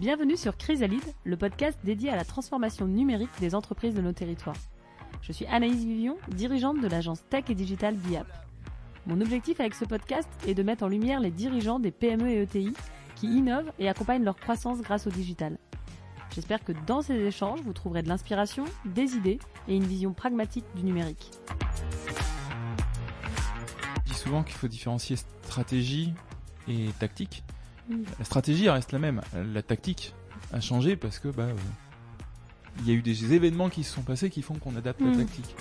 Bienvenue sur Chrysalide, le podcast dédié à la transformation numérique des entreprises de nos territoires. Je suis Anaïs Vivion, dirigeante de l'agence Tech et Digital BIAP. Mon objectif avec ce podcast est de mettre en lumière les dirigeants des PME et ETI qui innovent et accompagnent leur croissance grâce au digital. J'espère que dans ces échanges, vous trouverez de l'inspiration, des idées et une vision pragmatique du numérique. Je dis souvent qu'il faut différencier stratégie et tactique. La stratégie reste la même. La tactique a changé parce que bah, euh, il y a eu des événements qui se sont passés qui font qu'on adapte la Mm. tactique.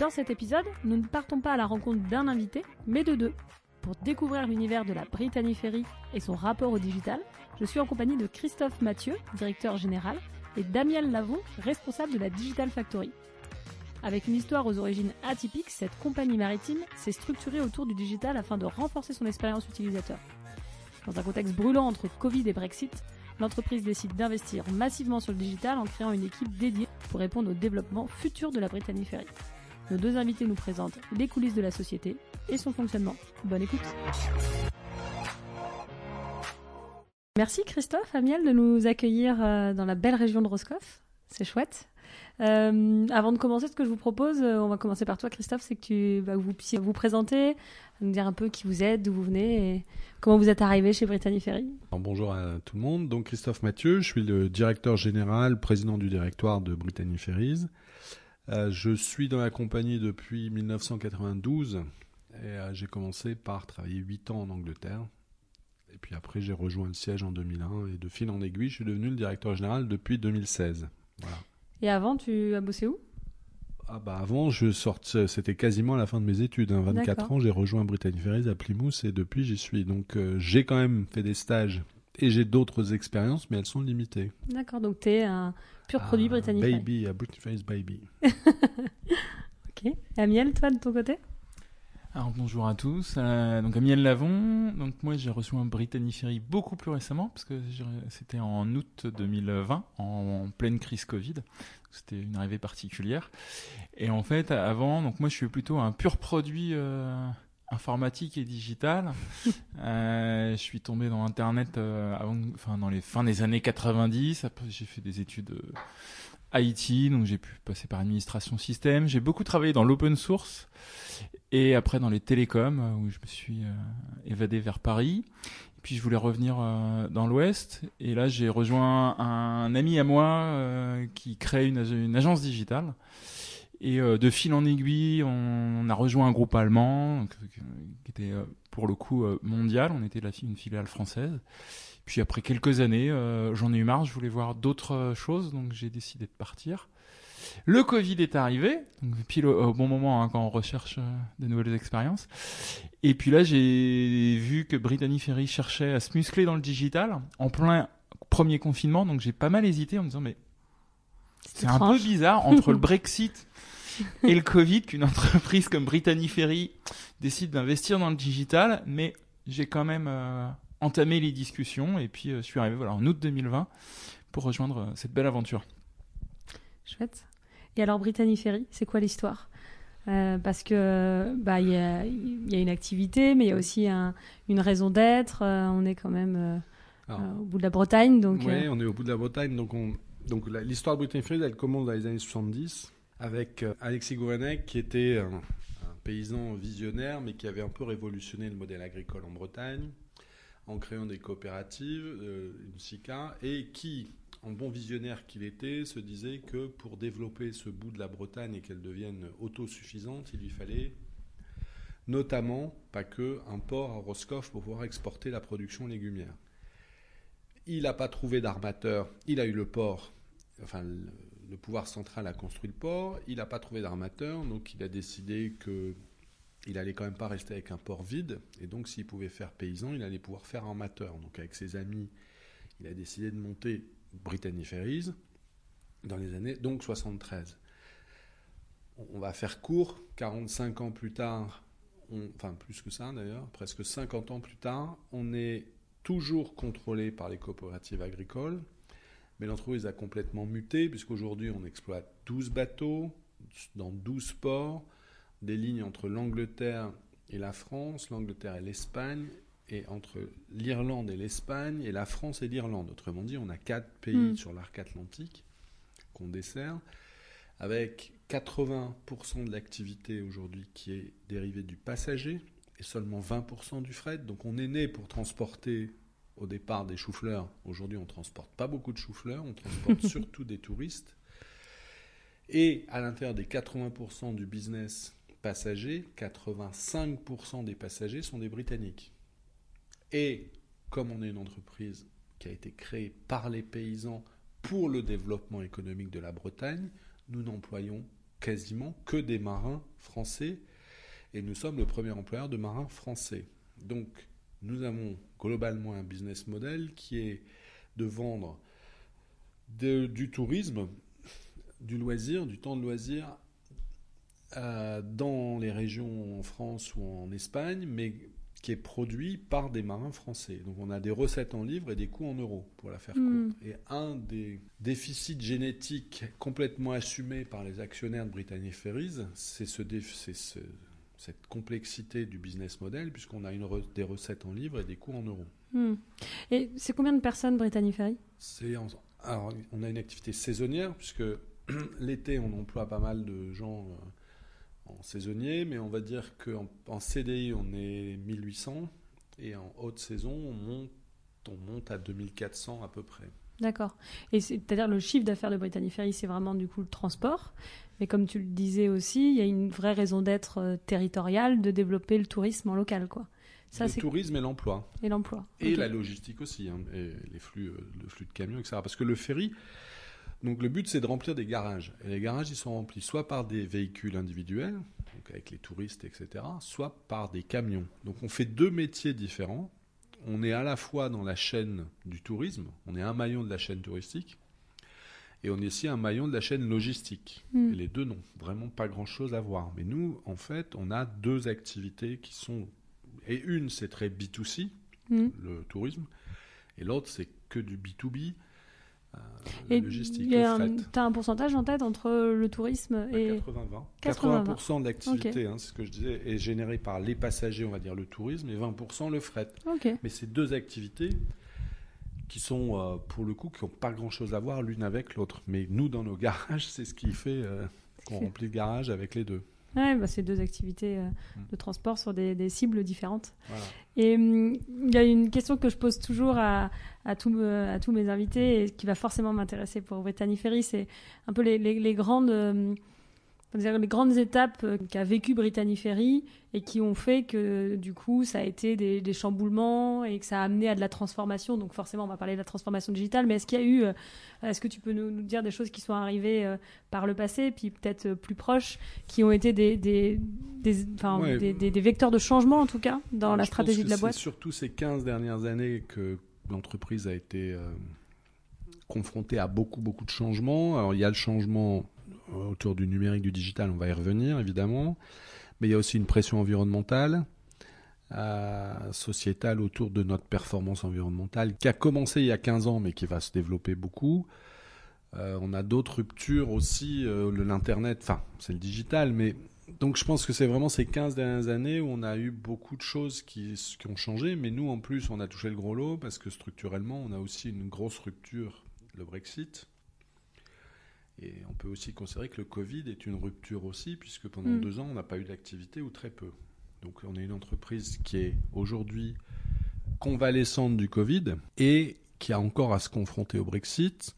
Dans cet épisode, nous ne partons pas à la rencontre d'un invité, mais de deux. Pour découvrir l'univers de la Brittany Ferry et son rapport au digital, je suis en compagnie de Christophe Mathieu, directeur général, et Damiel Lavon, responsable de la Digital Factory. Avec une histoire aux origines atypiques, cette compagnie maritime s'est structurée autour du digital afin de renforcer son expérience utilisateur. Dans un contexte brûlant entre Covid et Brexit, l'entreprise décide d'investir massivement sur le digital en créant une équipe dédiée pour répondre au développement futur de la Brittany Ferry. Nos deux invités nous présentent les coulisses de la société et son fonctionnement. Bonne écoute. Merci Christophe, Amiel, de nous accueillir euh, dans la belle région de Roscoff. C'est chouette. Euh, avant de commencer, ce que je vous propose, euh, on va commencer par toi Christophe, c'est que tu, bah, vous puissiez vous présenter, nous dire un peu qui vous êtes, d'où vous venez et comment vous êtes arrivé chez Brittany Ferry. Bonjour à tout le monde. Donc Christophe Mathieu, je suis le directeur général, président du directoire de Brittany Ferries. Euh, je suis dans la compagnie depuis 1992 et j'ai commencé par travailler 8 ans en Angleterre. Et puis après, j'ai rejoint le siège en 2001 et de fil en aiguille, je suis devenu le directeur général depuis 2016. Voilà. Et avant, tu as bossé où? Ah bah avant, je sortais, c'était quasiment à la fin de mes études. Hein, 24 D'accord. ans, j'ai rejoint Brittany Ferries à Plymouth et depuis j'y suis. Donc euh, j'ai quand même fait des stages et j'ai d'autres expériences, mais elles sont limitées. D'accord, donc tu es un pur produit Ah, Brittany Ferry. Baby, à Brittany Ferries Baby. Ok. Et Amiel, toi de ton côté? Alors bonjour à tous. Euh, donc Amiel Lavon. Donc moi j'ai reçu un Ferry beaucoup plus récemment parce que c'était en août 2020 en, en pleine crise Covid. C'était une arrivée particulière. Et en fait avant donc moi je suis plutôt un pur produit euh, informatique et digital. Euh, je suis tombé dans Internet avant, enfin dans les fins des années 90. Après j'ai fait des études. IT, donc j'ai pu passer par administration système. J'ai beaucoup travaillé dans l'open source et après dans les télécoms euh, où je me suis euh, évadé vers Paris. Et puis je voulais revenir euh, dans l'Ouest et là j'ai rejoint un ami à moi euh, qui crée une, ag- une agence digitale. Et de fil en aiguille, on, a rejoint un groupe allemand qui était pour le coup mondial. On était la, une filiale française. Puis après quelques années, euh, j'en ai eu marre, je voulais voir d'autres euh, choses, donc j'ai décidé de partir. Le Covid est arrivé, donc pile au, au bon moment hein, quand on recherche euh, de nouvelles expériences. Et puis là, j'ai vu que Brittany Ferry cherchait à se muscler dans le digital en plein premier confinement, donc j'ai pas mal hésité en me disant mais c'est un peu bizarre entre le Brexit et le Covid qu'une entreprise comme Brittany Ferry décide d'investir dans le digital, mais j'ai quand même euh, entamé les discussions et puis euh, je suis arrivé voilà, en août 2020 pour rejoindre euh, cette belle aventure. Chouette. Et alors Brittany Ferry, c'est quoi l'histoire? Euh, Parce que bah il y a, il y a une activité, mais il y a aussi un- une raison d'être. Euh, on est quand même euh, Alors, euh, au bout de la Bretagne, donc euh, on est au bout de la Bretagne. Donc, on... donc la- l'histoire de Brittany Ferries, elle commence dans les années 70 avec euh, Alexis Gourvenec qui était un, un paysan visionnaire, mais qui avait un peu révolutionné le modèle agricole en Bretagne en créant des coopératives, euh, une SICA, et qui, en bon visionnaire qu'il était, se disait que pour développer ce bout de la Bretagne et qu'elle devienne autosuffisante, il lui fallait notamment, pas que, un port à Roscoff pour pouvoir exporter la production légumière. Il n'a pas trouvé d'armateur, il a eu le port, enfin le, le pouvoir central a construit le port, il n'a pas trouvé d'armateur, donc il a décidé que il allait quand même pas rester avec un port vide, et donc s'il pouvait faire paysan, il allait pouvoir faire armateur. Donc avec ses amis, il a décidé de monter Brittany Ferries dans les années donc 73. On- va faire court, 45 ans plus tard, enfin plus que ça d'ailleurs, presque 50 ans plus tard, on est toujours contrôlé par les coopératives agricoles, mais l'entreprise a complètement muté, puisqu'aujourd'hui on exploite 12 bateaux dans 12 ports, des lignes entre l'Angleterre et la France, l'Angleterre et l'Espagne, est entre l'Irlande et l'Espagne et la France et l'Irlande. Autrement dit, on a quatre pays Mm. sur l'arc atlantique qu'on dessert, avec 80% de l'activité aujourd'hui qui est dérivée du passager et seulement 20% du fret. Donc on est né pour transporter au départ des choux-fleurs. Aujourd'hui, on ne transporte pas beaucoup de choux-fleurs, on transporte surtout des touristes. Et à l'intérieur des 80% du business passager, 85% des passagers sont des Britanniques. Et comme on est une entreprise qui a été créée par les paysans pour le développement économique de la Bretagne, nous n'employons quasiment que des marins français et nous sommes le premier employeur de marins français. Donc nous avons globalement un business model qui est de vendre du tourisme, du loisir, du temps de loisir euh, dans les régions en France ou en Espagne, mais qui est produit par des marins français. Donc on a des recettes en livres et des coûts en euros, pour la faire Mm. courte. Et un des déficits génétiques complètement assumés par les actionnaires de Britannic Ferries, c'est ce, ce- cette complexité du business model, puisqu'on a une re- des recettes en livres et des coûts en euros. Hmm. Et c'est combien de personnes en- alors, on a une activité saisonnière, puisque l'été, on emploie pas mal de gens euh, en saisonnier, mais on va dire qu'en en CDI, on est 1800, et en haute saison, on monte, on monte à 2400 à peu près. D'accord. Et c'est- c'est-à-dire le chiffre d'affaires de Brittany Ferry, c'est vraiment du coup le transport. Mais comme tu le disais aussi, il y a une vraie raison d'être euh, territoriale de développer le tourisme en local, quoi. Ça, le tourisme et l'emploi. et l'emploi. Et la logistique aussi, hein, et les flux, euh, le flux de camions, etc. Parce que le ferry, donc le but c'est de remplir des garages. Et les garages, ils sont remplis soit par des véhicules individuels, donc avec les touristes, etc., soit par des camions. Donc on fait deux métiers différents. On est à la fois dans la chaîne du tourisme, on est un maillon de la chaîne touristique, et on est aussi un maillon de la chaîne logistique. Hmm. Et les deux n'ont vraiment pas grand-chose à voir. Mais nous, en fait, on a deux activités qui sont... Et une, c'est très B2C, Hmm. le tourisme, et l'autre c'est que du B2B, euh, Et la logistique, il y a le un- fret. t'as un pourcentage en tête entre le tourisme et 80-20. 80-20. 80% de l'activité, hein, c'est ce que je disais, est générée par les passagers, on va dire le tourisme, et 20% le fret. Mais c'est deux activités qui sont, euh, pour le coup, qui n'ont pas grand-chose à voir l'une avec l'autre. Mais nous, dans nos garages, c'est ce qui fait euh, qu'on remplit le garage avec les deux. Ouais, bah, c'est deux activités euh, Hmm. de transport sur des, des cibles différentes. Voilà. Et hum, il y a une question que je pose toujours à, à, tous me- à tous mes invités et qui va forcément m'intéresser pour Brittany Ferry, c'est un peu les, les- les grandes, euh, dire les grandes étapes euh, qu'a vécu Brittany Ferry et qui ont fait que du coup ça a été des, des chamboulements et que ça a amené à de la transformation. Donc forcément on va parler de la transformation digitale, mais est-ce qu'il y a eu, euh, est-ce que tu peux nous, nous dire des choses qui sont arrivées euh, par le passé, puis peut-être plus proches, qui ont été des, des, des, enfin, Ouais. des, des- des vecteurs de changement en tout cas dans la stratégie que de la c'est boîte surtout ces 15 dernières années que l'entreprise a été euh, confrontée à beaucoup, beaucoup de changements. Alors, il y a le changement autour du numérique, du digital, on va y revenir, évidemment. Mais il y a aussi une pression environnementale, euh, sociétale autour de notre performance environnementale, qui a commencé il y a 15 ans, mais qui va se développer beaucoup. Euh, on a d'autres ruptures aussi, euh, l'Internet, enfin, c'est le digital, mais donc je pense que c'est vraiment ces 15 dernières années où on a eu beaucoup de choses qui ont changé, mais nous en plus on a touché le gros lot parce que structurellement on a aussi une grosse rupture, le Brexit. Et on peut aussi considérer que le Covid est une rupture aussi, puisque pendant Mm. deux ans on n'a pas eu d'activité ou très peu. Donc on est une entreprise qui est aujourd'hui convalescente du Covid et qui a encore à se confronter au Brexit,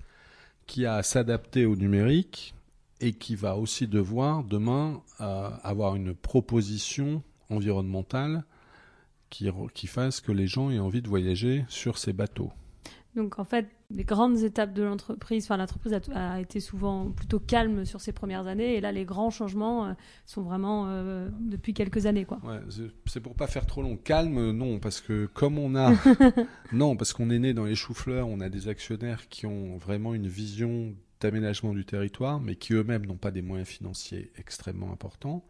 qui a à s'adapter au numérique et qui va aussi devoir demain euh, avoir une proposition environnementale qui, fasse que les gens aient envie de voyager sur ces bateaux. Donc en fait, les grandes étapes de l'entreprise, enfin l'entreprise a, a été souvent plutôt calme sur ces premières années, et là les grands changements euh, sont vraiment euh, depuis quelques années, quoi. Ouais, c'est- c'est pour pas faire trop long. Calme, non, parce que comme on a, non, parce qu'on est né dans les choux-fleurs, on a des actionnaires qui ont vraiment une vision d'aménagement du territoire, mais qui eux-mêmes n'ont pas des moyens financiers extrêmement importants.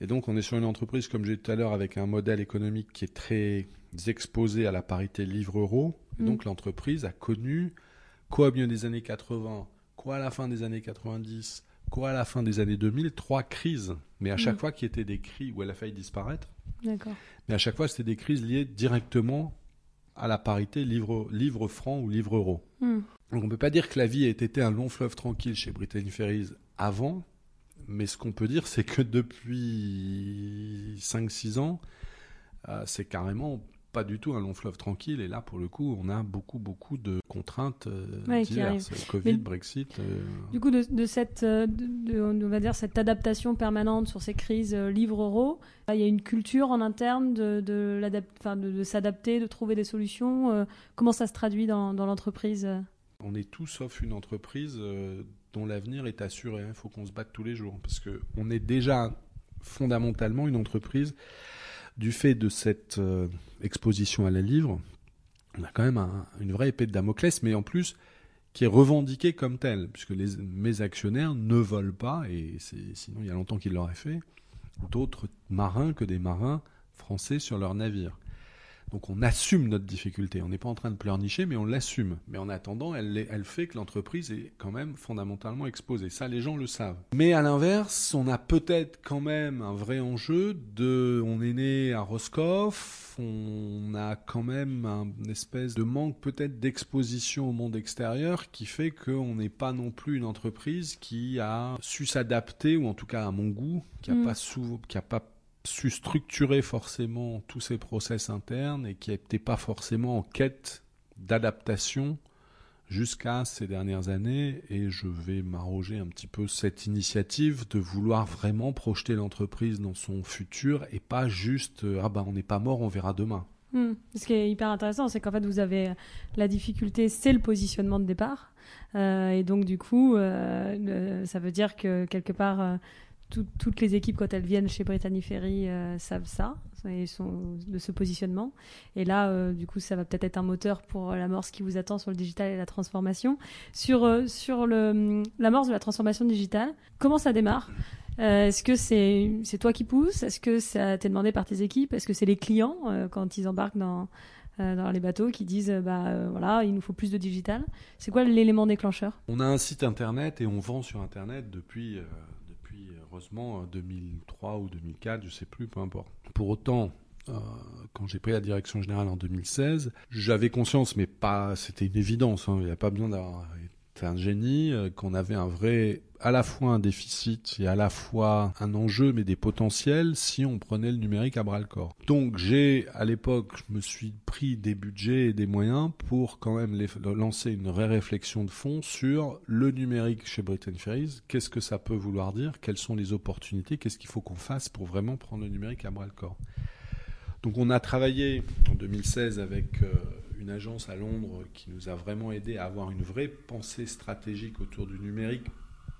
Et donc, on est sur une entreprise, comme j'ai dit tout à l'heure, avec un modèle économique qui est très exposé à la parité livre-euro. Et Mm. donc, l'entreprise a connu quoi au milieu des années 80, quoi à la fin des années 90, quoi à la fin des années 2000, trois crises, mais à chaque Mm. fois qui étaient des crises où elle a failli disparaître. D'accord. Mais à chaque fois, c'était des crises liées directement à la parité livre, livre franc ou livre euro. Hmm. Donc on ne peut pas dire que la vie ait été un long fleuve tranquille chez Brittany Ferries avant, mais ce qu'on peut dire, c'est que depuis 5-6 ans, euh, c'est carrément pas du tout un long fleuve tranquille. Et là, pour le coup, on a beaucoup, beaucoup de contraintes euh, Ouais, diverses. Covid, Mais- Brexit. euh, Du coup, de, de cette, euh, de, de- on va dire cette adaptation permanente sur ces crises euh, livre-euro, il y a une culture en interne de, de, s'adapter, de trouver des solutions. comment ça se traduit dans, dans l'entreprise? On est tout sauf une entreprise dont l'avenir est assuré. Il faut qu'on se batte tous les jours. Parce qu'on est déjà fondamentalement une entreprise du fait de cette euh, exposition à la livre. On a quand même un- une vraie épée de Damoclès, mais en plus qui est revendiquée comme telle, puisque les, mes actionnaires ne veulent pas, et sinon il y a longtemps qu'ils l'auraient fait, d'autres marins que des marins français sur leurs navires. Donc on assume notre difficulté. On n'est pas en train de pleurnicher, mais on l'assume. Mais en attendant, elle, elle fait que l'entreprise est quand même fondamentalement exposée. Ça, les gens le savent. Mais à l'inverse, on a peut-être quand même un vrai enjeu de... On est né à Roscoff, on a quand même un une espèce de manque peut-être d'exposition au monde extérieur qui fait qu'on n'est pas non plus une entreprise qui a su s'adapter, ou en tout cas à mon goût, qui n'a Mm. pas, qui a pas su structurer forcément tous ces process internes et qui n'était pas forcément en quête d'adaptation jusqu'à ces dernières années et je vais m'arroger un petit peu cette initiative de vouloir vraiment projeter l'entreprise dans son futur et pas juste euh, ah bah on n'est pas mort on verra demain. Hmm. Ce qui est hyper intéressant, c'est qu'en fait, vous avez la difficulté, c'est le positionnement de départ. Euh, et donc, du coup, euh, ça veut dire que quelque part, euh, tout- toutes les équipes, quand elles viennent chez Brittany Ferry, euh, savent ça, sont de ce positionnement. Et là, euh, du coup, ça va peut-être être un moteur pour l'amorce qui vous attend sur le digital et la transformation. Sur, euh, sur le- l'amorce de la transformation digitale, comment ça démarre? Euh, Est-ce que c'est toi qui pousse? Est-ce que ça t'est demandé par tes équipes? Est-ce que c'est les clients euh, quand ils embarquent dans, euh, dans les bateaux qui disent euh, bah euh, voilà il nous faut plus de digital? C'est quoi l'élément déclencheur? On a un site internet et on vend sur internet depuis, euh, depuis heureusement euh, 2003 ou 2004, je sais plus, peu importe. Pour autant, euh, quand j'ai pris la direction générale en 2016, j'avais conscience, mais pas, c'était une évidence, hein, il n'y a pas besoin d'avoir été un génie, euh, qu'on avait un vrai, à la fois un déficit et à la fois un enjeu, mais des potentiels si on prenait le numérique à bras le corps. Donc j'ai, à l'époque, je me suis pris des budgets et des moyens pour quand même lancer une vraie réflexion de fond sur le numérique chez Britain Ferries. Qu'est-ce que ça peut vouloir dire? Quelles sont les opportunités? Qu'est-ce qu'il faut qu'on fasse pour vraiment prendre le numérique à bras le corps? Donc on a travaillé en 2016 avec euh, une agence à Londres qui nous a vraiment aidé à avoir une vraie pensée stratégique autour du numérique,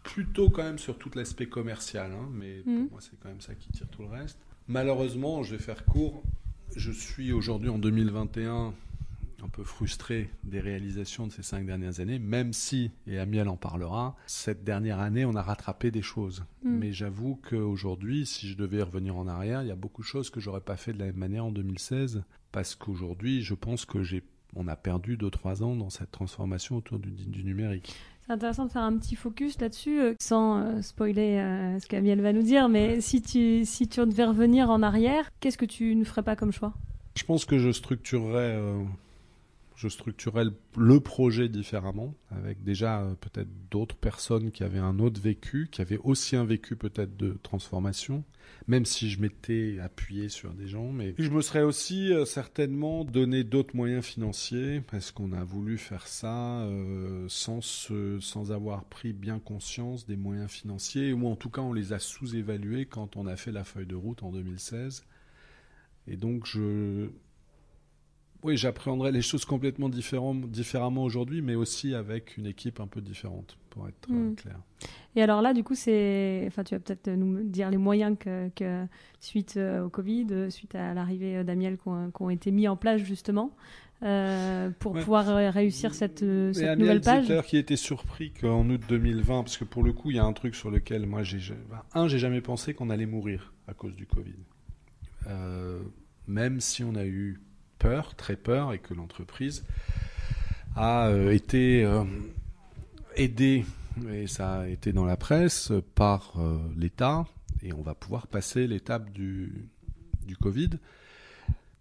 plutôt quand même sur tout l'aspect commercial, hein, mais Mhm. pour moi c'est quand même ça qui tire tout le reste. Malheureusement, je vais faire court, je suis aujourd'hui en 2021 un peu frustré des réalisations de ces cinq dernières années, même si, et Amiel en parlera, cette dernière année, on a rattrapé des choses. Mm. Mais j'avoue qu'aujourd'hui, si je devais revenir en arrière, il y a beaucoup de choses que j'aurais pas fait de la même manière en 2016, parce qu'aujourd'hui, je pense que j'ai on a perdu 2-3 ans dans cette transformation autour du, du numérique. C'est intéressant de faire un petit focus là-dessus, euh, sans euh, spoiler euh, ce qu'Amiel va nous dire, mais si tu, si tu devais revenir en arrière, qu'est-ce que tu ne ferais pas comme choix? Je pense que je structurerais, je structurerais le, projet différemment, avec déjà euh, peut-être d'autres personnes qui avaient un autre vécu, qui avaient aussi un vécu peut-être de transformation, même si je m'étais appuyé sur des gens. Mais je me serais aussi euh, certainement donné d'autres moyens financiers, parce qu'on a voulu faire ça euh, sans, sans avoir pris bien conscience des moyens financiers, ou en tout cas on les a sous-évalués quand on a fait la feuille de route en 2016. Et donc, je. Oui, j'appréhenderais les choses complètement différemment aujourd'hui, mais aussi avec une équipe un peu différente, pour être euh, Mm. clair. Et alors là, du coup, c'est, enfin, tu vas peut-être nous dire les moyens que, que suite euh, au Covid, euh, suite à l'arrivée d'Amiel, qui ont, été mis en place justement euh, pour Ouais. pouvoir réussir cette, Et cette Amiel nouvelle page. Zitter qui était surpris qu'en août 2020, parce que pour le coup, il y a un truc sur lequel moi, j'ai, j'ai- ben, un, j'ai jamais pensé qu'on allait mourir à cause du Covid. Euh, même si on a eu très peur, et que l'entreprise a euh, été euh, aidée, et ça a été dans la presse, par euh, l'État, et on va pouvoir passer l'étape du, Covid.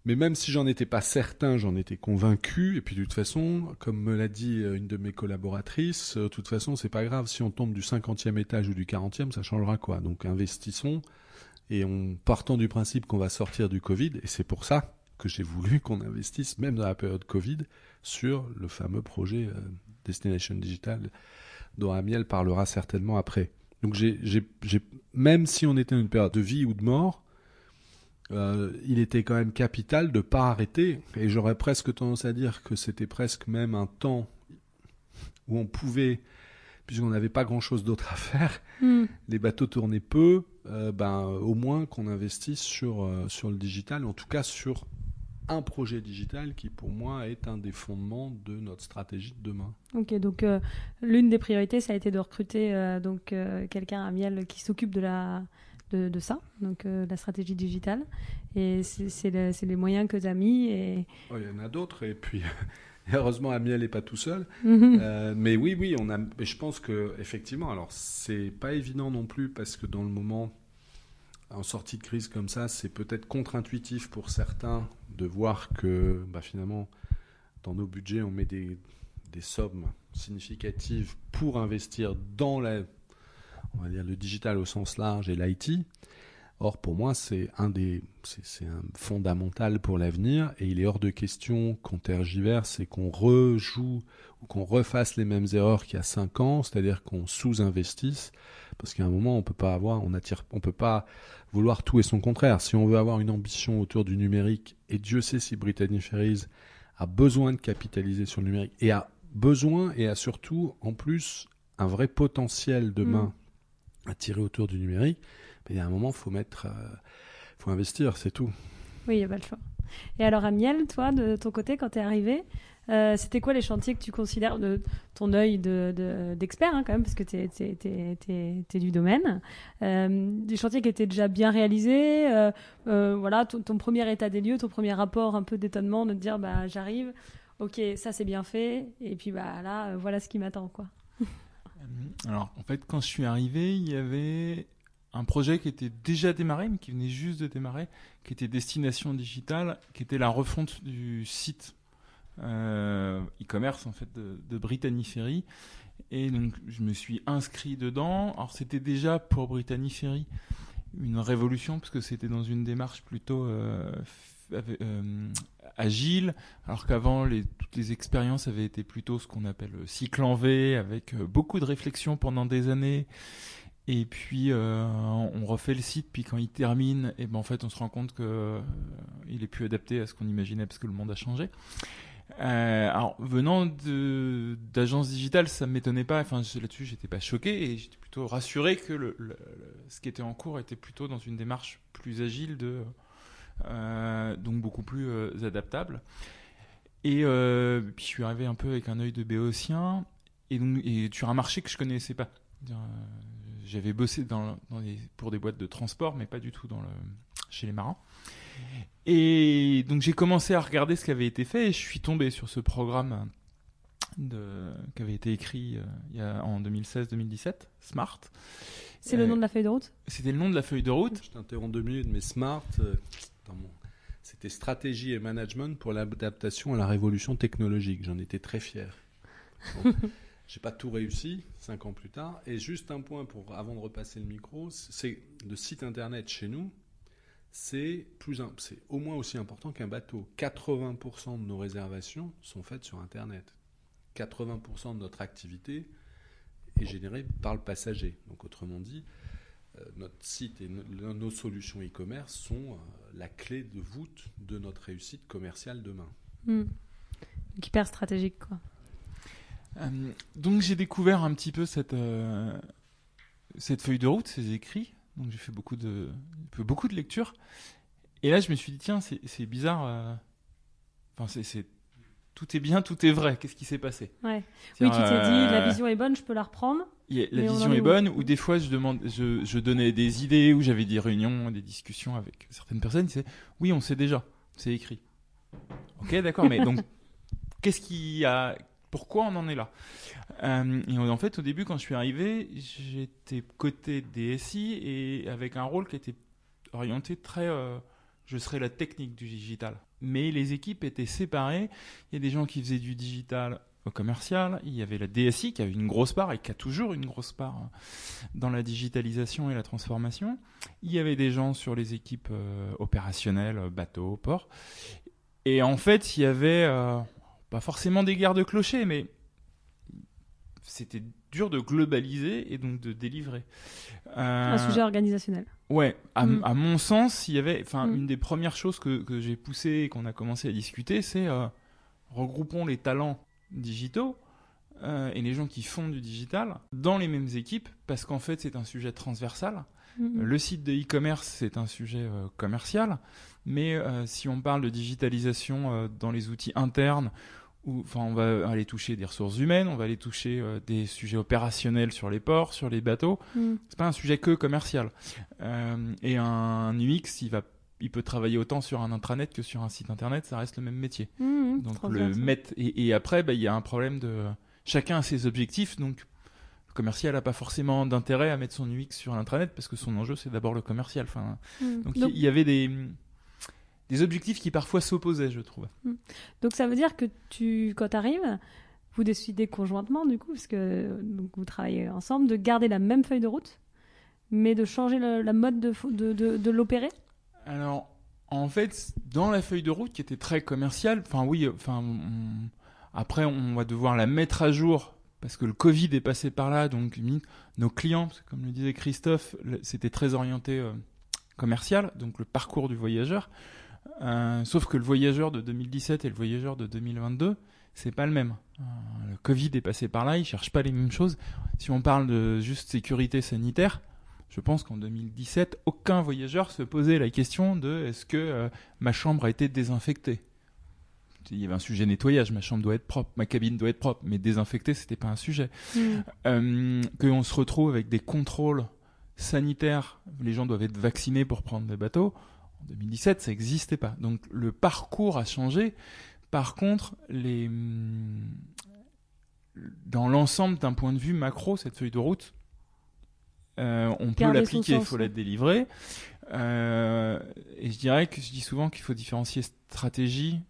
Mais même si j'en étais pas certain, j'en étais convaincu. Et puis de toute façon, comme me l'a dit une de mes collaboratrices, de toute façon, c'est pas grave si on tombe du 50e étage ou du 40e, ça changera quoi. Donc investissons et en partant du principe qu'on va sortir du Covid. Et c'est pour ça que j'ai voulu qu'on investisse, même dans la période Covid, sur le fameux projet Destination Digital dont Amiel parlera certainement après. Donc j'ai, même si on était dans une période de vie ou de mort, euh, il était quand même capital de ne pas arrêter. Et j'aurais presque tendance à dire que c'était presque même un temps où on pouvait, puisqu'on n'avait pas grand-chose d'autre à faire, hmm. les bateaux tournaient peu, euh, ben, au moins qu'on investisse sur, euh, sur le digital, en tout cas sur un projet digital qui pour moi est un des fondements de notre stratégie de demain. Ok, donc euh, l'une des priorités, ça a été de recruter euh, donc euh, quelqu'un à Miel qui s'occupe de la de, de ça, donc la stratégie digitale. Et c'est les moyens que tu as mis. Et... Oh, il y en a d'autres. Et puis heureusement, Amiel n'est pas tout seul. Mhm. mais oui, oui, on a. je pense que effectivement, alors c'est pas évident non plus parce que dans le moment en sortie de crise comme ça, c'est peut-être contre-intuitif pour certains de voir que bah, finalement, dans nos budgets, on met des, sommes significatives pour investir dans le digital au sens large et l'IT. Or, pour moi, c'est un c'est un fondamental pour l'avenir, et il est hors de question qu'on tergiverse et qu'on rejoue ou qu'on refasse les mêmes erreurs qu'il y a cinq ans, c'est-à-dire qu'on sous-investisse, parce qu'à un moment, on peut pas avoir, on attire, on peut pas vouloir tout et son contraire. Si on veut avoir une ambition autour du numérique, et Dieu sait si Brittany Ferries a besoin de capitaliser sur le numérique, et a besoin et a surtout, en plus, un vrai potentiel demain mm. à tirer autour du numérique, mais il y a un moment, faut mettre, euh, faut investir, c'est tout. Oui, il n'y a pas le choix. Et alors, Amiel, toi, de ton côté, quand tu es arrivé, euh, c'était quoi les chantiers que tu considères de ton œil d'expert, de, hein, quand même, parce que tu es, du domaine euh, Des chantiers qui étaient déjà bien réalisés euh, Voilà, ton, premier état des lieux, ton premier rapport un peu d'étonnement de te dire bah, j'arrive, ok, ça c'est bien fait, et puis bah, là, voilà ce qui m'attend. quoi. Alors, en fait, quand je suis arrivé, il y avait un projet qui était déjà démarré, mais qui venait juste de démarrer, qui était Destination Digitale, qui était la refonte du site euh, e-commerce en fait de, de, Brittany Ferry. Et donc je me suis inscrit dedans. Alors c'était déjà pour Brittany Ferry une révolution parce que c'était dans une démarche plutôt euh, euh, agile, alors qu'avant toutes les expériences avaient été plutôt ce qu'on appelle cycle en V, avec beaucoup de réflexion pendant des années. Et puis on refait le site, puis quand il termine, et ben en fait on se rend compte que il est plus adapté à ce qu'on imaginait parce que le monde a changé. Euh, alors, venant d'agences digitales, ça ne m'étonnait pas. Enfin, là-dessus, j'étais pas choqué et j'étais plutôt rassuré que ce qui était en cours était plutôt dans une démarche plus agile, euh, donc beaucoup plus euh, adaptable. Et puis, je suis arrivé un peu avec un œil de béotien et, donc, et sur un marché que je connaissais pas. J'avais bossé pour des boîtes de transport, mais pas du tout chez les marins. Et donc j'ai commencé à regarder ce qui avait été fait et je suis tombé sur ce programme de, qui avait été écrit euh, il y a, en 2016-2017, Smart. C'est le nom de la feuille de route? C'était le nom de la feuille de route. Je t'interromps deux minutes, mais Smart, euh, c'était stratégie et management pour l'adaptation à la révolution technologique. J'en étais très fier. J'ai pas tout réussi, cinq ans plus tard. Et juste un point pour, avant de repasser le micro, c'est le site internet chez nous c'est plus c'est au moins aussi important qu'un bateau. 80% de nos réservations sont faites sur Internet. 80% de notre activité est générée par le passager. Donc autrement dit, euh, notre site et nos solutions e-commerce sont euh, la clé de voûte de notre réussite commerciale demain. Hmm. Hyper stratégique, quoi. Euh, donc j'ai découvert un petit peu cette, cette feuille de route, ces écrits, donc j'ai fait beaucoup de, beaucoup de lectures. Et là, je me suis dit, tiens, c'est bizarre. Euh, enfin, c'est tout est bien, tout est vrai. Qu'est-ce qui s'est passé? Ouais. Oui, tu t'es dit, la euh, vision est bonne, je peux la reprendre. la vision est, bonne, ou des fois, je, demande, je, je donnais des idées, ou j'avais des réunions, des discussions avec certaines personnes disaient, oui, on sait déjà, c'est écrit. Ok, d'accord, mais donc, qu'est-ce qui a pourquoi on en est là? Euh, et en fait, au début, quand je suis arrivé, j'étais côté DSI et avec un rôle qui était orienté très, euh, je serai la technique du digital. Mais les équipes étaient séparées. Il y a des gens qui faisaient du digital au commercial. Il y avait la DSI qui avait une grosse part et qui a toujours une grosse part euh, dans la digitalisation et la transformation. Il y avait des gens sur les équipes euh, opérationnelles, bateaux, ports. Et en fait, il y avait pas forcément des guerres de clochers, mais c'était dur de globaliser et donc de délivrer. Un sujet organisationnel. Ouais, à, Mm. à mon sens, il y avait, enfin, Mm. une des premières choses que, que j'ai poussé et qu'on a commencé à discuter, c'est euh, regroupons les talents digitaux euh, et les gens qui font du digital dans les mêmes équipes parce qu'en fait, c'est un sujet transversal. Mhm. Le site de e-commerce, c'est un sujet euh, commercial, mais euh, si on parle de digitalisation euh, dans les outils internes, où, enfin, on va aller toucher des ressources humaines, on va aller toucher euh, des sujets opérationnels sur les ports, sur les bateaux. Mhm. C'est pas un sujet que commercial. Euh, et un UX, il va, il peut travailler autant sur un intranet que sur un site internet, ça reste le même métier. Mhm. Donc Trop le bien, mettre et, et après, bah, il y a un problème de chacun a ses objectifs, donc le commercial n'a pas forcément d'intérêt à mettre son UX sur l'intranet parce que son enjeu c'est d'abord le commercial. Enfin, donc Donc- il y avait des des objectifs qui parfois s'opposaient, je trouve. Donc ça veut dire que tu, quand tu arrives, vous décidez conjointement, du coup, parce que donc, vous travaillez ensemble, de garder la même feuille de route, mais de changer le- la mode de, fo- de, de, de l'opérer? Alors, en fait, dans la feuille de route qui était très commerciale, enfin oui, enfin on- après on va devoir la mettre à jour parce que le Covid est passé par là, donc nos clients, comme le disait Christophe, c'était très orienté euh, commercial, donc le parcours du voyageur. Euh, sauf que le voyageur de 2017 et le voyageur de 2022, c'est pas le même. Euh, le Covid est passé par là, ils cherchent pas les mêmes choses. Si on parle de juste sécurité sanitaire, je pense qu'en 2017, aucun voyageur se posait la question de est-ce que euh, ma chambre a été désinfectée. Il y avait un sujet nettoyage, ma chambre doit être propre, ma cabine doit être propre, mais désinfecter, c'était pas un sujet. Mhm. Euh, qu'on se retrouve avec des contrôles sanitaires, les gens doivent être vaccinés pour prendre des bateaux. En 2017, ça n'existait pas. Donc le parcours a changé. Par contre, les... hum, dans l'ensemble d'un point de vue macro, cette feuille de route, euh, on peut Garder l'appliquer, il faut la délivrer. Euh, et je dirais que je dis souvent qu'il faut différencier stratégie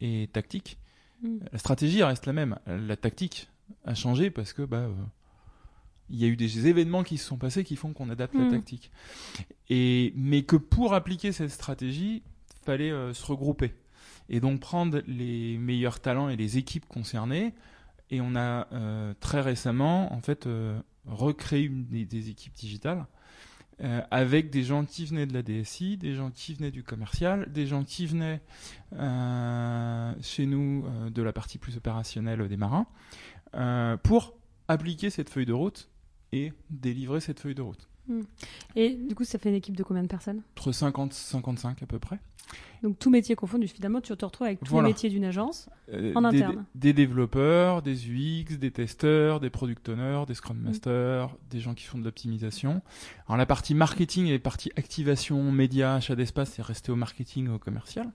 et tactique. Mhm. La stratégie reste la même. La tactique a changé parce que bah, euh, il y a eu des événements qui se sont passés qui font qu'on adapte la Mhm. tactique. Et mais que pour appliquer cette stratégie, fallait euh, se regrouper et donc prendre les meilleurs talents et les équipes concernées. Et on a euh, très récemment en fait euh, recréé une, des, des équipes digitales avec des gens qui venaient de la DSI, des gens qui venaient du commercial, des gens qui venaient chez nous de la partie plus opérationnelle des marins, pour appliquer cette feuille de route et délivrer cette feuille de route. Et du coup, ça fait une équipe de combien de personnes? Entre 50 55 à peu près. Donc, tout métier confondu, finalement, tu te retrouves avec tous Voilà. les métiers d'une agence. Euh, En des, interne. Des développeurs, des UX, des testeurs, des product owners, des scrum Mm. masters, des gens qui font de l'optimisation. Alors la partie marketing et la partie activation, médias, achat d'espace, c'est resté au marketing et au commercial.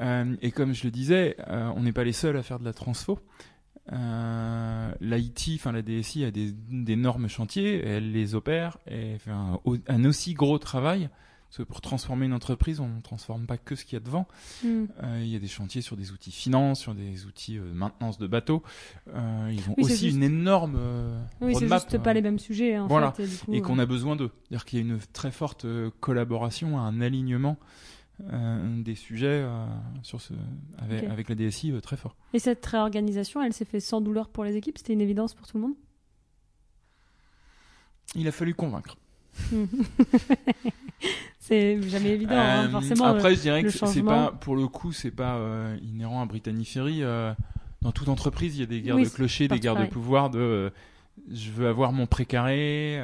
Euh, et comme je le disais, euh, on n'est pas les seuls à faire de la transfo. Euh, L'IT, enfin la DSI a des d'énormes chantiers, elle les opère et fait un, un aussi gros travail. Parce que pour transformer une entreprise, on ne transforme pas que ce qu'il y a devant. Mhm. Euh, il y a des chantiers sur des outils finance, sur des outils euh, maintenance de bateaux. Euh, ils ont Oui, aussi juste- une énorme euh, Oui, c'est juste euh, pas les mêmes sujets, en voilà. fait. Et, et qu'on a besoin d'eux. C'est-à-dire qu'il y a une très forte collaboration, un alignement euh, des sujets euh, sur ce, avec, la DSI euh, très fort. Et cette réorganisation, elle s'est faite sans douleur pour les équipes? C'était une évidence pour tout le monde? Il a fallu convaincre. C'est jamais évident, hein, Euh, forcément. Après, je dirais que c'est pas, pour le coup, c'est pas inhérent à Brittany Ferry. dans toute entreprise, il y a des guerres Oui, de clochers, des guerres de pouvoir. De, je veux avoir mon précaré.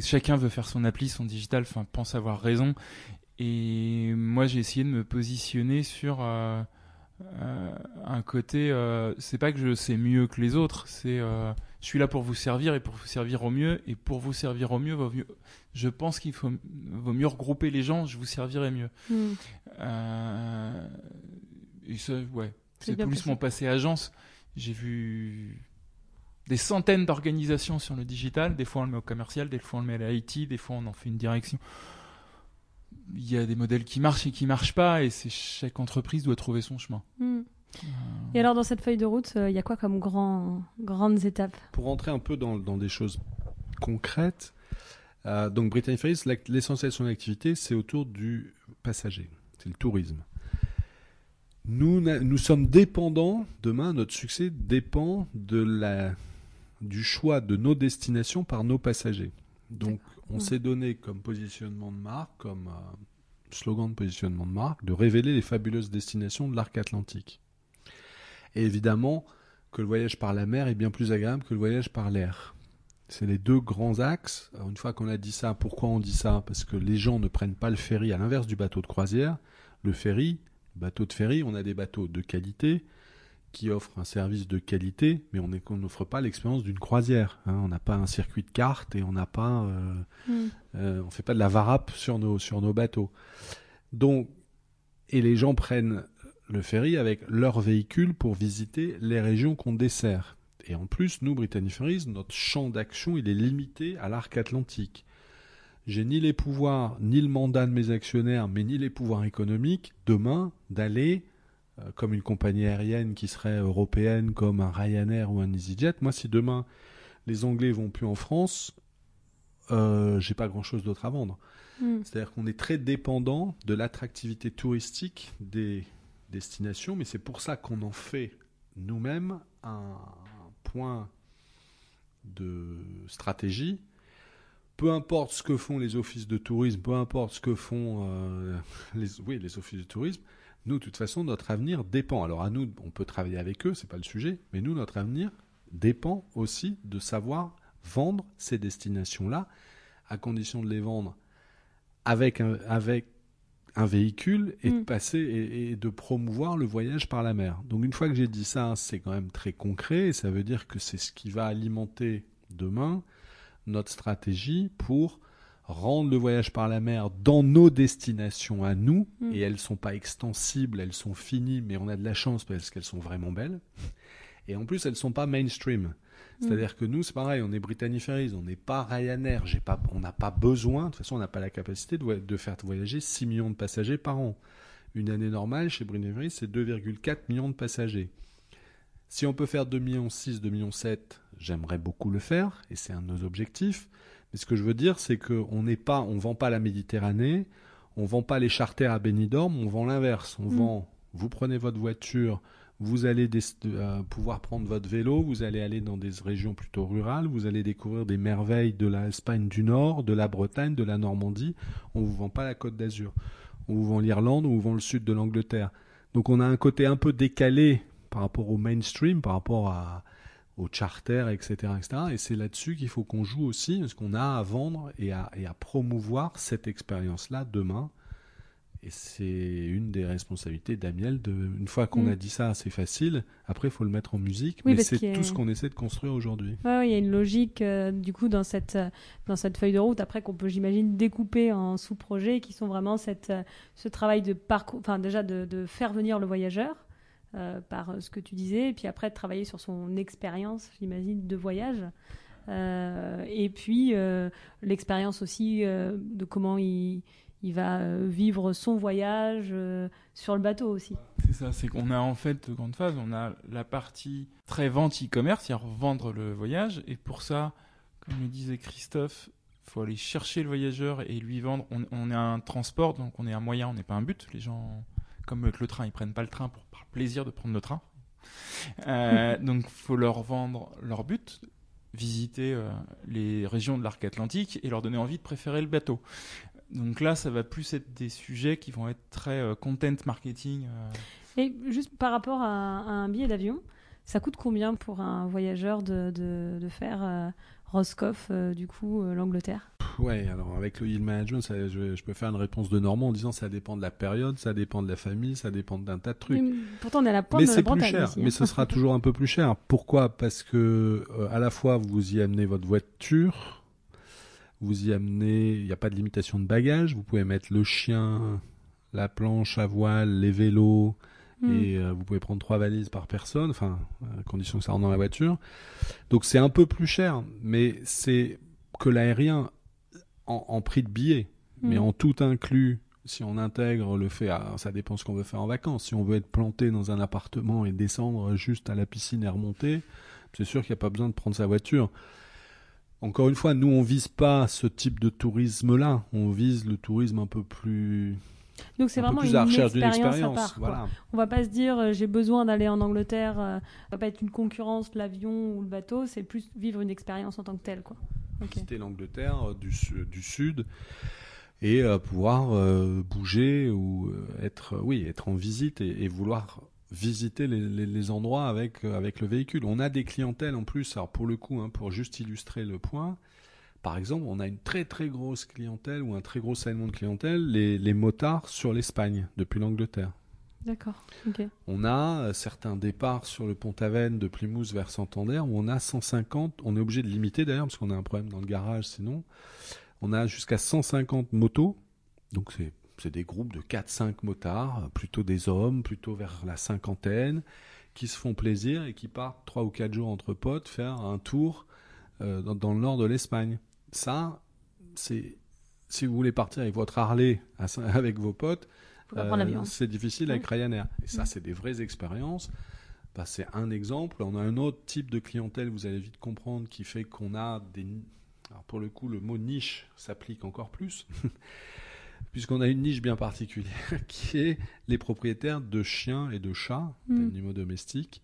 chacun veut faire son appli, son digital. Enfin, pense avoir raison. Et moi, j'ai essayé de me positionner sur euh, euh, un côté. euh, c'est pas que je sais mieux que les autres. C'est euh, je suis là pour vous servir et pour vous servir au mieux. Et pour vous servir au mieux, vaut mieux je pense qu'il faut vaut mieux regrouper les gens. Je vous servirai mieux. Euh, et ça, ouais. C'est plus possible. mon passé agence. J'ai vu des centaines d'organisations sur le digital. Des fois, on le met au commercial, des fois, on le met à l'IT, des fois, on en fait une direction. Il y a des modèles qui marchent et qui marchent pas, et c'est chaque entreprise doit trouver son chemin. Hmm. Et alors, dans cette feuille de route, il y a quoi comme grand, grandes étapes? Pour rentrer un peu dans, dans des choses concrètes, euh, donc Brittany Ferries, l'essentiel de son activité, c'est autour du passager, c'est le tourisme. Nous, nous sommes dépendants, demain, notre succès dépend de la, du choix de nos destinations par nos passagers. Donc, on s'est donné comme positionnement de marque, comme euh, slogan de positionnement de marque, de révéler les fabuleuses destinations de l'arc atlantique. Et évidemment que le voyage par la mer est bien plus agréable que le voyage par l'air. C'est les deux grands axes. une fois qu'on a dit ça, pourquoi on dit ça? Parce que les gens ne prennent pas le ferry à l'inverse du bateau de croisière. Le ferry, bateau de ferry, on a des bateaux de qualité qui offrent un service de qualité, mais on n'offre pas l'expérience d'une croisière. Hein. On n'a pas un circuit de cartes et on n'a pas, euh, hmm. euh, on fait pas de la varap sur nos sur nos bateaux. Donc, et les gens prennent le ferry avec leur véhicule pour visiter les régions qu'on dessert. Et en plus, nous, Brittany Ferries, notre champ d'action, il est limité à l'arc atlantique. J'ai ni les pouvoirs, ni le mandat de mes actionnaires, mais ni les pouvoirs économiques, demain, d'aller, comme une compagnie aérienne qui serait européenne, comme un Ryanair ou un EasyJet. Moi, si demain, les Anglais vont plus en France, euh, j'ai pas grand-chose d'autre à vendre. Hmm. C'est-à-dire qu'on est très dépendant de l'attractivité touristique des destinations, mais c'est pour ça qu'on en fait nous-mêmes un, point de stratégie. Peu importe ce que font les offices de tourisme, peu importe ce que font euh, les, oui, les offices de tourisme, nous, de toute façon, notre avenir dépend. Alors à nous, on peut travailler avec eux, c'est pas le sujet, mais nous, notre avenir dépend aussi de savoir vendre ces destinations-là, à condition de les vendre avec, avec un véhicule et de mm. passer et, de promouvoir le voyage par la mer. Donc une fois que j'ai dit ça, c'est quand même très concret et ça veut dire que c'est ce qui va alimenter demain notre stratégie pour rendre le voyage par la mer dans nos destinations à nous mm. et elles sont pas extensibles, elles sont finies mais on a de la chance parce qu'elles sont vraiment belles. Et en plus elles sont pas mainstream. Mm. C'est-à-dire que nous, c'est pareil, on est Brittany Ferries, on n'est pas Ryanair, pas, on n'a pas besoin, de toute façon, on n'a pas la capacité de, faire voyager 6 millions de passagers par an. Une année normale chez Brittany Ferries, c'est 2,4 millions de passagers. Si on peut faire 2,6 millions, 2,7 millions, j'aimerais beaucoup le faire, et c'est un de nos objectifs. Mais ce que je veux dire, c'est qu'on n'est pas, on vend pas la Méditerranée, on vend pas les charters à Benidorm, on vend l'inverse. On mm. vend, vous prenez votre voiture, vous allez euh, pouvoir prendre votre vélo, vous allez aller dans des régions plutôt rurales, vous allez découvrir des merveilles de l'Espagne du Nord, de la Bretagne, de la Normandie. On ne vous vend pas la Côte d'Azur. On vous vend l'Irlande, on vous vend le sud de l'Angleterre. Donc on a un côté un peu décalé par rapport au mainstream, par rapport à, aux charters, etc., etc. Et c'est là-dessus qu'il faut qu'on joue aussi, parce qu'on a à vendre et à, et à promouvoir cette expérience-là demain et c'est une des responsabilités d'Amiel. De, une fois qu'on mm. a dit ça, c'est facile. Après, il faut le mettre en musique. mais c'est tout ce qu'on essaie de construire aujourd'hui. il y a une logique euh, du coup dans cette euh, dans cette feuille de route. Après, qu'on peut, j'imagine, découper en sous-projets qui sont vraiment cette euh, ce travail de parcours. Enfin, déjà de, de, faire venir le voyageur. Par ce que tu disais, et puis après de travailler sur son expérience, j'imagine, de voyage. et puis l'expérience aussi de comment il, il va euh, vivre son voyage euh, sur le bateau aussi. C'est ça, c'est qu'on a en fait deux grandes phases. On a la partie très vente e-commerce, c'est-à-dire vendre le voyage. Et pour ça, comme le disait Christophe, faut aller chercher le voyageur et lui vendre. On, est un transport, donc on est un moyen, on n'est pas un but. Les gens, comme avec le train, ils prennent pas le train pour par plaisir de prendre le train. Euh, donc il faut leur vendre leur but, visiter les régions de l'arc atlantique et leur donner envie de préférer le bateau. Donc là, ça va plus être des sujets qui vont être très euh, content marketing. Euh. Et juste par rapport à, un billet d'avion, ça coûte combien pour un voyageur de, de, faire euh, Roscoff, du coup, l'Angleterre Ouais, alors avec le yield management, je, peux faire une réponse de Normand en disant ça dépend de la période, ça dépend de la famille, ça dépend d'un tas de trucs. pourtant, on est à la pointe mais c'est plus cher, mais ce hein. sera toujours un peu plus cher. Pourquoi? Parce que à la fois vous y amenez votre voiture, vous y amenez, il n'y a pas de limitation de bagages, vous pouvez mettre le chien, la planche à voile, les vélos, hmm. et euh, vous pouvez prendre trois valises par personne, enfin, à condition que ça rentre dans la voiture. Donc c'est un peu plus cher, mais c'est que l'aérien en, prix de billet, mais hmm. en tout inclus si on intègre le fait, ah, ça dépend ce qu'on veut faire en vacances. Si on veut être planté dans un appartement et descendre juste à la piscine et remonter, c'est sûr qu'il n'y a pas besoin de prendre sa voiture. Encore une fois, nous, on vise pas ce type de tourisme-là. On vise le tourisme un peu plus. Donc c'est un vraiment une d'une expérience à expérience. part. Voilà. On va pas se dire euh, j'ai besoin d'aller en Angleterre, euh, ça va pas être une concurrence l'avion ou le bateau, c'est plus vivre une expérience en tant que telle quoi. L'Angleterre euh, du, su- du sud et euh, pouvoir euh, bouger ou euh, être, oui, être en visite et, et vouloir visiter les, les- les endroits avec, euh, avec le véhicule. On a des clientèles en plus, alors pour le coup, hein, pour juste illustrer le point, par exemple, on a une très très grosse clientèle ou un très gros élément de clientèle, les, les motards sur l'Espagne depuis l'Angleterre. D'accord. On a euh, certains départs sur le Pont-Aven de Plymouth vers Santander où on a 150, on est obligé de limiter d'ailleurs parce qu'on a un problème dans le garage sinon. On a jusqu'à 150 motos, donc c'est c'est des groupes de 4-5 motards, euh, plutôt des hommes, plutôt vers la cinquantaine, qui se font plaisir et qui partent 3 ou 4 jours entre potes faire un tour euh, dans, dans le nord de l'Espagne. Ça, c'est si vous voulez partir avec votre Harley avec vos potes, euh. C'est difficile avec Ryanair. Et ça, c'est des vraies expériences. Bah, c'est un exemple. On a un autre type de clientèle, vous allez vite comprendre, qui fait qu'on a des... Alors pour le coup, le mot niche s'applique encore plus, puisqu'on a une niche bien particulière, qui est les propriétaires de chiens et de chats, Mm. d'animaux domestiques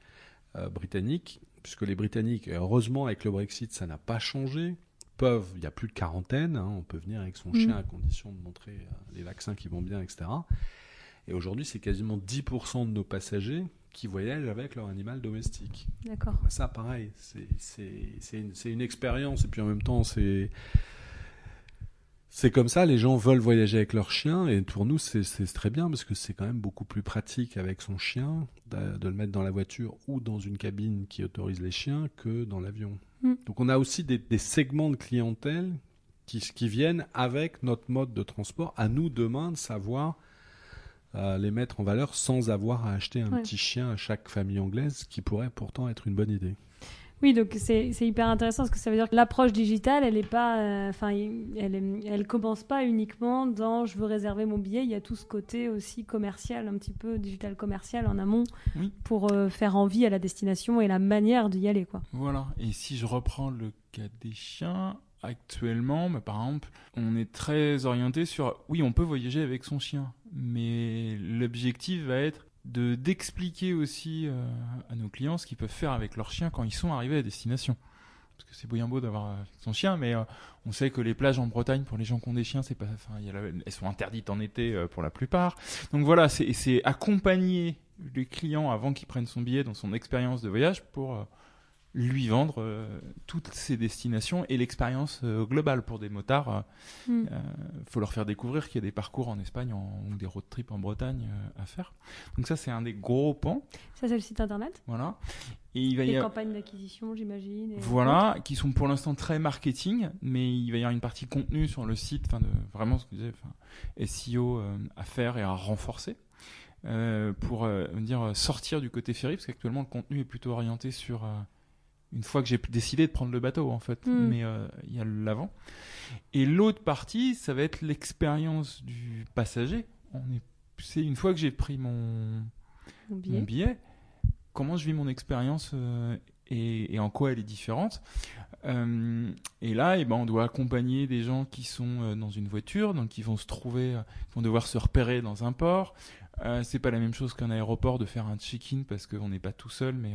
euh, britanniques, puisque les Britanniques, heureusement avec le Brexit, ça n'a pas changé, peuvent, il n'y a plus de quarantaine, hein, on peut venir avec son Mm. chien à condition de montrer euh, les vaccins qui vont bien, etc. Et aujourd'hui, c'est quasiment 10% de nos passagers qui voyagent avec leur animal domestique. D'accord. Ça, pareil, une, c'est une expérience, et puis en même temps, c'est. C'est comme ça, les gens veulent voyager avec leur chien, et pour nous, c'est très bien, parce que c'est quand même beaucoup plus pratique avec son chien, de, de le mettre dans la voiture ou dans une cabine qui autorise les chiens, que dans l'avion. Mm. Donc on a aussi des, des segments de clientèle qui, qui viennent avec notre mode de transport. À nous demain de savoir euh, les mettre en valeur sans avoir à acheter un Ouais. petit chien à chaque famille anglaise, qui pourrait pourtant être une bonne idée. Oui, donc c'est hyper intéressant parce que ça veut dire que l'approche digitale, elle est pas, euh, enfin, elle, est- elle commence pas uniquement dans je veux réserver mon billet. Il y a tout ce côté aussi commercial, un petit peu digital commercial en amont Oui. pour euh, faire envie à la destination et la manière d'y aller, quoi. Voilà. Et si je reprends le cas des chiens, actuellement, bah, par exemple, on est très orienté sur oui, on peut voyager avec son chien, mais l'objectif va être de d'expliquer aussi euh, à nos clients ce qu'ils peuvent faire avec leur chien quand ils sont arrivés à destination. Parce que c'est bien beau d'avoir euh, son chien, mais euh, on sait que les plages en Bretagne pour les gens qui ont des chiens, c'est pas, enfin, elles sont interdites en été pour la plupart. Donc voilà, c'est accompagner les clients avant qu'ils prennent son billet dans son expérience de voyage pour lui vendre euh, toutes ces destinations et l'expérience euh, globale pour des motards. euh, Mm. faut leur faire découvrir qu'il y a des parcours en Espagne en- ou des road trips en Bretagne à faire. Donc ça, c'est un des gros pans. Ça, c'est le site internet. Voilà. Et il va y avoir... campagnes d'acquisition, j'imagine. et- Voilà, qui sont pour l'instant très marketing, mais il va y avoir une partie contenu sur le site, enfin vraiment ce que je disais, SEO à faire et à renforcer pour dire sortir du côté ferry, parce qu'actuellement le contenu est plutôt orienté sur une fois que j'ai décidé de prendre le bateau en fait, Mm. mais euh, il y a l'avant. Et l'autre partie, ça va être l'expérience du passager. On est, c'est une fois que j'ai pris mon billet. comment je vis mon expérience euh, et, et en quoi elle est différente. Euh, et là, eh ben, on doit accompagner des gens qui sont dans une voiture, donc qui vont se trouver, qui vont devoir se repérer dans un port. C'est pas la même chose qu'un aéroport de faire un check-in parce qu'on n'est pas tout seul, mais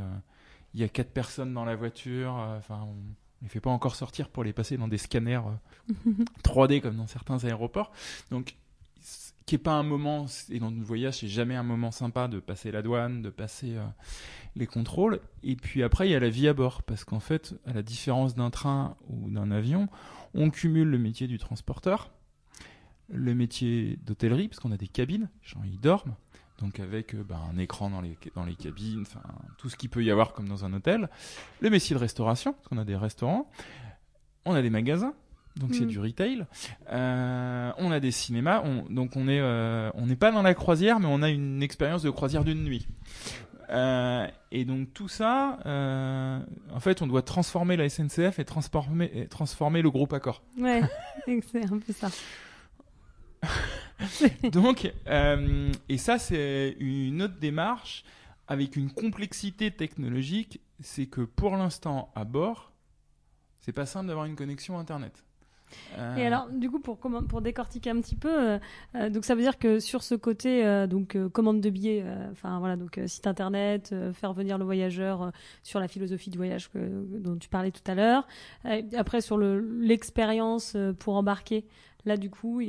il y a quatre personnes dans la voiture. euh, Enfin, on les fait pas encore sortir pour les passer dans des scanners euh, 3D comme dans certains aéroports. Donc, qui est pas un moment, et dans le voyage, c'est jamais un moment sympa de passer la douane, de passer euh, les contrôles. Et puis après, il y a la vie à bord, parce qu'en fait, à la différence d'un train ou d'un avion, on cumule le métier du transporteur, le métier d'hôtellerie, parce qu'on a des cabines, les gens y dorment, donc avec bah, un écran dans les, dans les cabines, enfin tout ce qu'il peut y avoir comme dans un hôtel, le métier de restauration, parce qu'on a des restaurants, on a des magasins, donc c'est Mm. du retail, Euh, on a des cinémas, on- donc on est euh, on n'est pas dans la croisière, mais on a une expérience de croisière d'une nuit. Euh, et donc tout ça, euh, en fait, on doit transformer la SNCF et transformer, et transformer le groupe Accor. Ouais, c'est un peu ça. Donc, euh, et ça, c'est une autre démarche avec une complexité technologique. C'est que pour l'instant, à bord, c'est pas simple d'avoir une connexion Internet. Euh, Et alors, du coup, pour, décortiquer un petit peu, euh, donc ça veut dire que sur ce côté, donc commande de billets, enfin voilà, donc site internet, faire venir le voyageur sur la philosophie du voyage dont tu parlais tout à l'heure. après, sur l'expérience pour embarquer, là, du coup,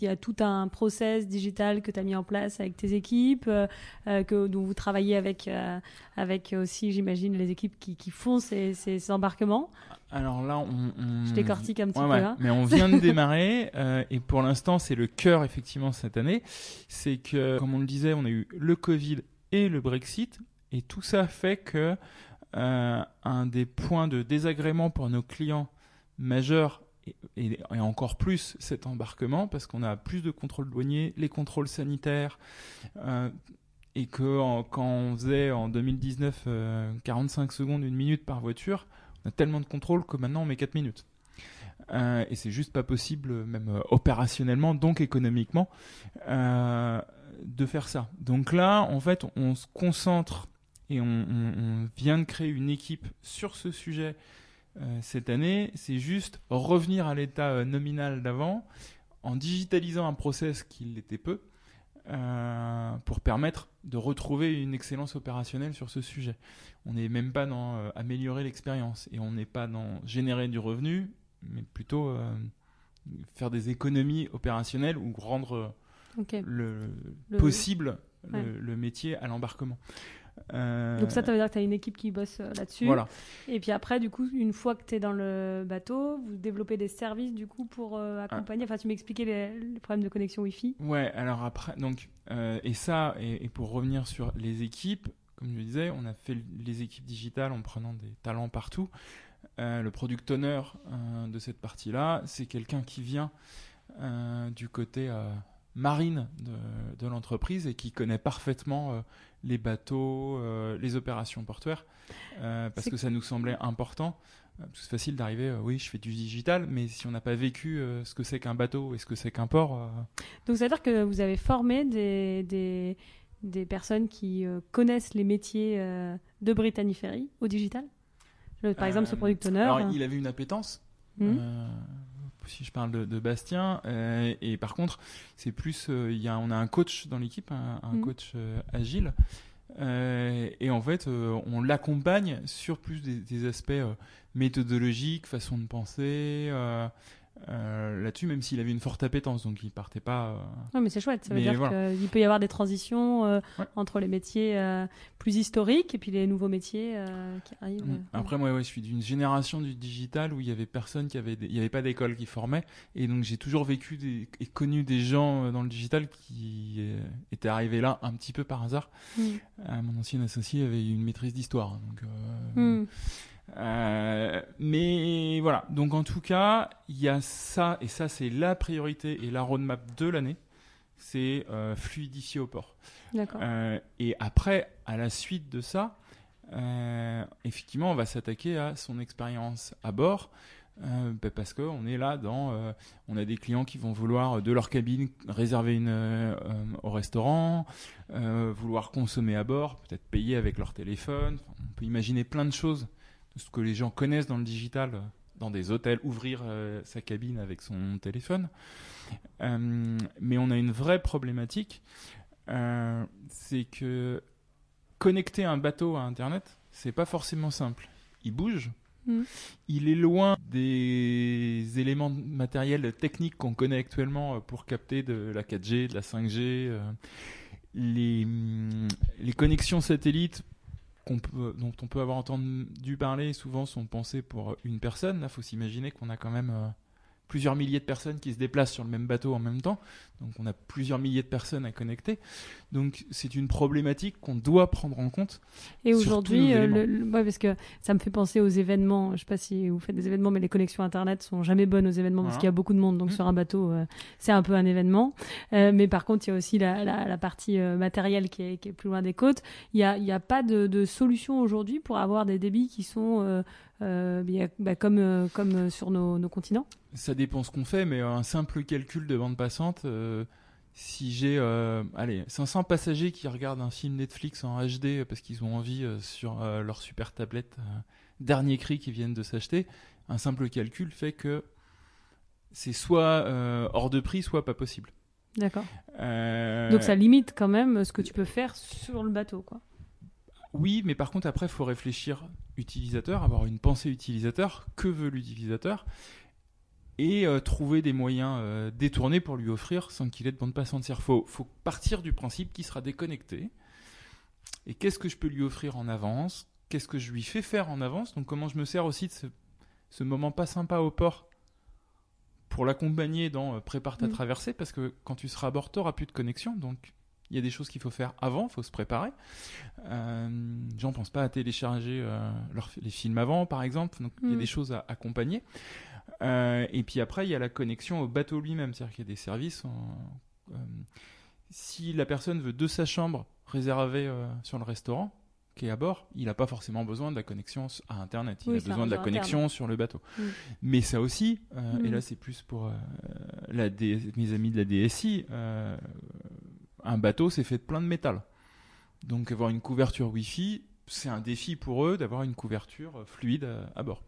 il y a tout un process digital que tu as mis en place avec tes équipes, que, dont vous travaillez avec, avec aussi, j'imagine, les équipes qui, qui font ces, ces embarquements. Alors là, on, je décortique un petit peu. Hein. Mais on vient de démarrer euh, et pour l'instant, c'est le cœur effectivement cette année. C'est que, comme on le disait, on a eu le Covid et le Brexit et tout ça fait que euh, un des points de désagrément pour nos clients majeurs et, encore plus cet embarquement parce qu'on a plus de contrôles douaniers, les contrôles sanitaires. Euh, et que quand on faisait en 2019 45 secondes, une minute par voiture, a tellement de contrôle que maintenant on met 4 minutes. Euh, et c'est juste pas possible, même euh, opérationnellement, donc économiquement, euh, de faire ça. Donc là, en fait, on se concentre et on, vient de créer une équipe sur ce sujet cette année. C'est juste revenir à l'état nominal d'avant en digitalisant un process qui l'était peu euh, pour permettre de retrouver une excellence opérationnelle sur ce sujet. On n'est même pas dans euh, améliorer l'expérience et on n'est pas dans générer du revenu, mais plutôt euh, faire des économies opérationnelles ou rendre le, possible le, métier à l'embarquement. Euh, Donc ça, ça veut dire que tu as une équipe qui bosse euh, là-dessus. Voilà. Et puis après, du coup, une fois que tu es dans le bateau, vous développez des services du coup pour euh, accompagner. Enfin, tu m'expliquais les, les, problèmes de connexion Wi-Fi. Ouais, alors après, donc, et ça, et, pour revenir sur les équipes, comme je le disais, on a fait les équipes digitales en prenant des talents partout. le product owner de cette partie-là, c'est quelqu'un qui vient du côté marine de, de l'entreprise et qui connaît parfaitement les bateaux, euh, les opérations portuaires, euh, parce que ça nous semblait important. Euh, c'est facile d'arriver, oui, je fais du digital, mais si on n'a pas vécu ce que c'est qu'un bateau et ce que c'est qu'un port. Donc, ça veut dire que vous avez formé des, des, des personnes qui connaissent les métiers de Brittany Ferry au digital? Par exemple, ce product owner. Alors, il avait une appétence. Mmh. Si je parle de, Bastien, et par contre, c'est plus, il y a, on a un coach dans l'équipe, un, mmh. coach agile, euh, et en fait, euh, on l'accompagne sur plus des, aspects euh, méthodologiques, façon de penser, euh, là-dessus, même s'il avait une forte appétence, donc il partait pas. Euh, non, mais c'est chouette. Ça veut dire qu'il peut y avoir des transitions euh, entre les métiers plus historiques et puis les nouveaux métiers qui arrivent. Mm. Après, moi, ouais, je suis d'une génération du digital où il y avait personne qui avait, il y avait pas d'école qui formait, et donc j'ai toujours vécu des... et connu des gens dans le digital qui étaient arrivés là un petit peu par hasard. Mm. mon ancien associé avait une maîtrise d'histoire, donc. Mm. Euh, mais voilà, donc en tout cas, il y a ça, et ça c'est la priorité et la roadmap de l'année, c'est euh, fluidifier au port. D'accord. Euh, et après, à la suite de ça, effectivement, on va s'attaquer à son expérience à bord. Bah, parce qu'on est là dans, on a des clients qui vont vouloir de leur cabine réserver une au restaurant, vouloir consommer à bord, peut-être payer avec leur téléphone. on peut imaginer plein de choses ce que les gens connaissent dans le digital, euh, dans des hôtels, ouvrir euh, sa cabine avec son téléphone. Euh, mais on a une vraie problématique, c'est que connecter un bateau à Internet, c'est pas forcément simple. Il bouge, mm. Il est loin des éléments matériels techniques qu'on connaît actuellement pour capter de la 4G, de la 5G. les, les connexions satellites dont on peut avoir entendu parler souvent sont pensées pour une personne. Là, faut s'imaginer qu'on a quand même euh, plusieurs milliers de personnes qui se déplacent sur le même bateau en même temps. Donc on a plusieurs milliers de personnes à connecter. Donc c'est une problématique qu'on doit prendre en compte. Et aujourd'hui, euh, parce que ça me fait penser aux événements. Je sais pas si vous faites des événements, mais les connexions internet sont jamais bonnes aux événements parce qu'il y a beaucoup de monde. Donc mmh. sur un bateau, euh, c'est un peu un événement. Euh, mais par contre, il y a aussi la, la, partie matérielle qui est, qui est, plus loin des côtes. Il n'y a, y a pas de, de solution aujourd'hui pour avoir des débits qui sont bah, comme, comme sur nos, nos continents? Ça dépend ce qu'on fait, mais un simple calcul de bande passante si j'ai euh, allez 500 passagers qui regardent un film Netflix en HD parce qu'ils ont envie euh, sur euh, leur super tablette dernier cri qu'ils viennent de s'acheter, un simple calcul fait que c'est soit hors de prix, soit pas possible. D'accord. Donc ça limite quand même ce que tu peux faire sur le bateau, quoi. Oui, mais par contre après il faut réfléchir utilisateur, avoir une pensée utilisateur. Que veut l'utilisateur? Et euh, trouver des moyens euh, détournés pour lui offrir sans qu'il ait de bande passante. Il faut, faut partir du principe qu'il sera déconnecté. Et qu'est-ce que je peux lui offrir en avance? Qu'est-ce que je lui fais faire en avance? Donc comment je me sers aussi de ce, moment pas sympa au port pour l'accompagner dans euh, prépare ta mm. traversée? Parce que quand tu seras à bord, tu n'auras plus de connexion. Donc il y a des choses qu'il faut faire avant, il faut se préparer. Euh, gens pensent pas à télécharger les films avant, par exemple. Donc il y a mm. des choses à accompagner. Euh, et puis après, il y a la connexion au bateau lui-même, c'est-à-dire qu'il y a des services. Euh, si la personne veut de sa chambre réservée euh, sur le restaurant, qui est à bord, il n'a pas forcément besoin de la connexion à Internet. Il a besoin de la connexion sur le bateau. Mm. Mais ça aussi, et là mm. c'est plus pour la mes amis de la DSI, un bateau c'est fait de plein de métal. Donc avoir une couverture Wi-Fi, c'est un défi pour eux d'avoir une couverture fluide à bord.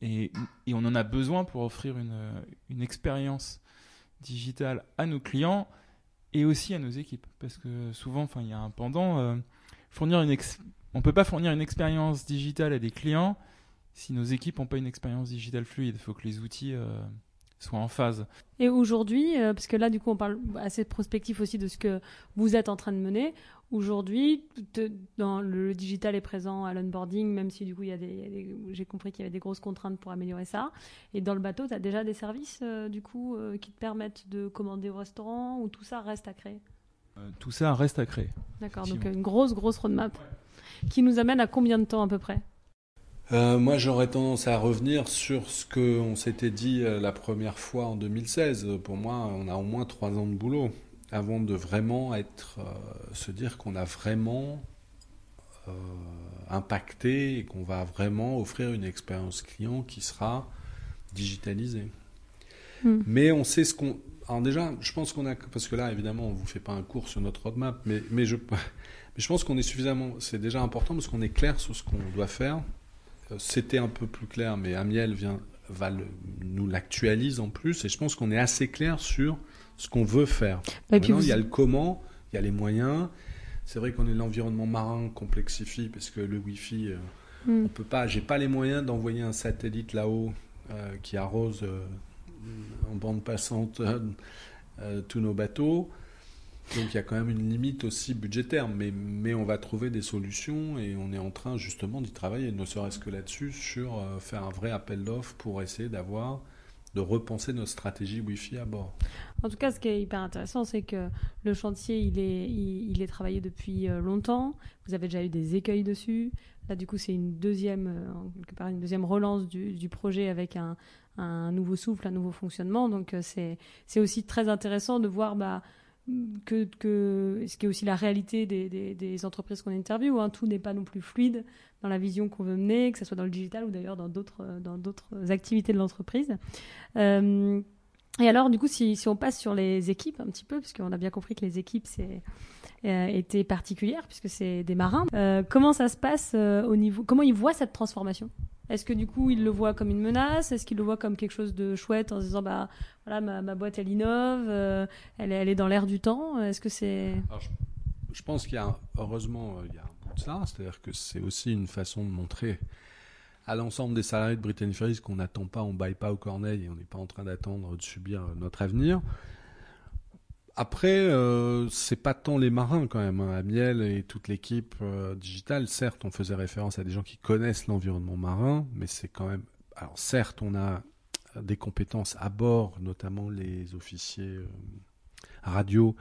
Et, on en a besoin pour offrir une, expérience digitale à nos clients et aussi à nos équipes. Parce que souvent, il y a un pendant. Euh, fournir une on ne peut pas fournir une expérience digitale à des clients si nos équipes n'ont pas une expérience digitale fluide. Il faut que les outils euh, soient en phase. Et aujourd'hui, euh, parce que là, du coup, on parle assez prospectif aussi de ce que vous êtes en train de mener. Aujourd'hui, dans le digital est présent à l'onboarding, même si du coup, il y a des, j'ai compris qu'il y avait des grosses contraintes pour améliorer ça. Et dans le bateau, tu as déjà des services euh, du coup euh, qui te permettent de commander au restaurant ou tout ça reste à créer? Euh, Tout ça reste à créer. D'accord, donc une grosse, grosse roadmap qui nous amène à combien de temps à peu près? Moi, j'aurais tendance à revenir sur ce qu'on s'était dit la première fois en 2016. Pour moi, on a au moins trois ans de boulot avant de vraiment être, euh, se dire qu'on a vraiment euh, impacté et qu'on va vraiment offrir une expérience client qui sera digitalisée. Hmm. Mais on sait ce qu'on. Alors déjà, je pense qu'on a, parce que là, évidemment, on vous fait pas un cours sur notre roadmap, mais, mais je, mais je pense qu'on est suffisamment. C'est déjà important parce qu'on est clair sur ce qu'on doit faire. Euh, c'était un peu plus clair, mais Amiel vient, va nous l'actualise en plus, et je pense qu'on est assez clair sur ce qu'on veut faire. Maintenant, il y a le comment, il y a les moyens. C'est vrai qu'on est l'environnement marin complexifie parce que le Wi-Fi, euh, hmm. on peut pas. J'ai pas les moyens d'envoyer un satellite là-haut euh, qui arrose euh, en bande passante tous nos bateaux. Donc il y a quand même une limite aussi budgétaire, mais, mais on va trouver des solutions et on est en train justement d'y travailler, ne serait-ce que là-dessus, sur faire un vrai appel d'offres pour essayer d'avoir de repenser notre stratégie Wi-Fi à bord. En tout cas, ce qui est hyper intéressant, c'est que le chantier, il est, il, est travaillé depuis euh, longtemps. Vous avez déjà eu des écueils dessus. Là, du coup, c'est une deuxième, euh, relance du, projet avec un, nouveau souffle, un nouveau fonctionnement. Donc, euh, c'est, c'est aussi très intéressant de voir bah, que, ce qui est aussi la réalité des, des, entreprises qu'on interviewe. Hein. Tout n'est pas non plus fluide dans la vision qu'on veut mener, que ce soit dans le digital ou d'ailleurs dans d'autres, activités de l'entreprise. Euh, et alors, du coup, si, si, on passe sur les équipes un petit peu, puisqu'on a bien compris que les équipes euh, étaient particulières, puisque c'est des marins, euh, comment ça se passe au niveau. Comment ils voient cette transformation? Est-ce que du coup, ils le voient comme une menace? Est-ce qu'ils le voient comme quelque chose de chouette en se disant, bah voilà, ma, boîte elle innove, elle, elle, est dans l'air du temps? Est-ce que c'est. Je, je, pense qu'il y a, heureusement, il y a ça. C'est-à-dire que c'est aussi une façon de montrer à l'ensemble des salariés de Brittany Ferries qu'on n'attend pas, on ne baille pas au corneille et on n'est pas en train d'attendre de subir notre avenir. Après, euh, c'est pas tant les marins quand même. Hein. Amiel et toute l'équipe euh, digitale, certes, on faisait référence à des gens qui connaissent l'environnement marin, mais c'est quand même. Alors, certes, on a des compétences à bord, notamment les officiers euh, radio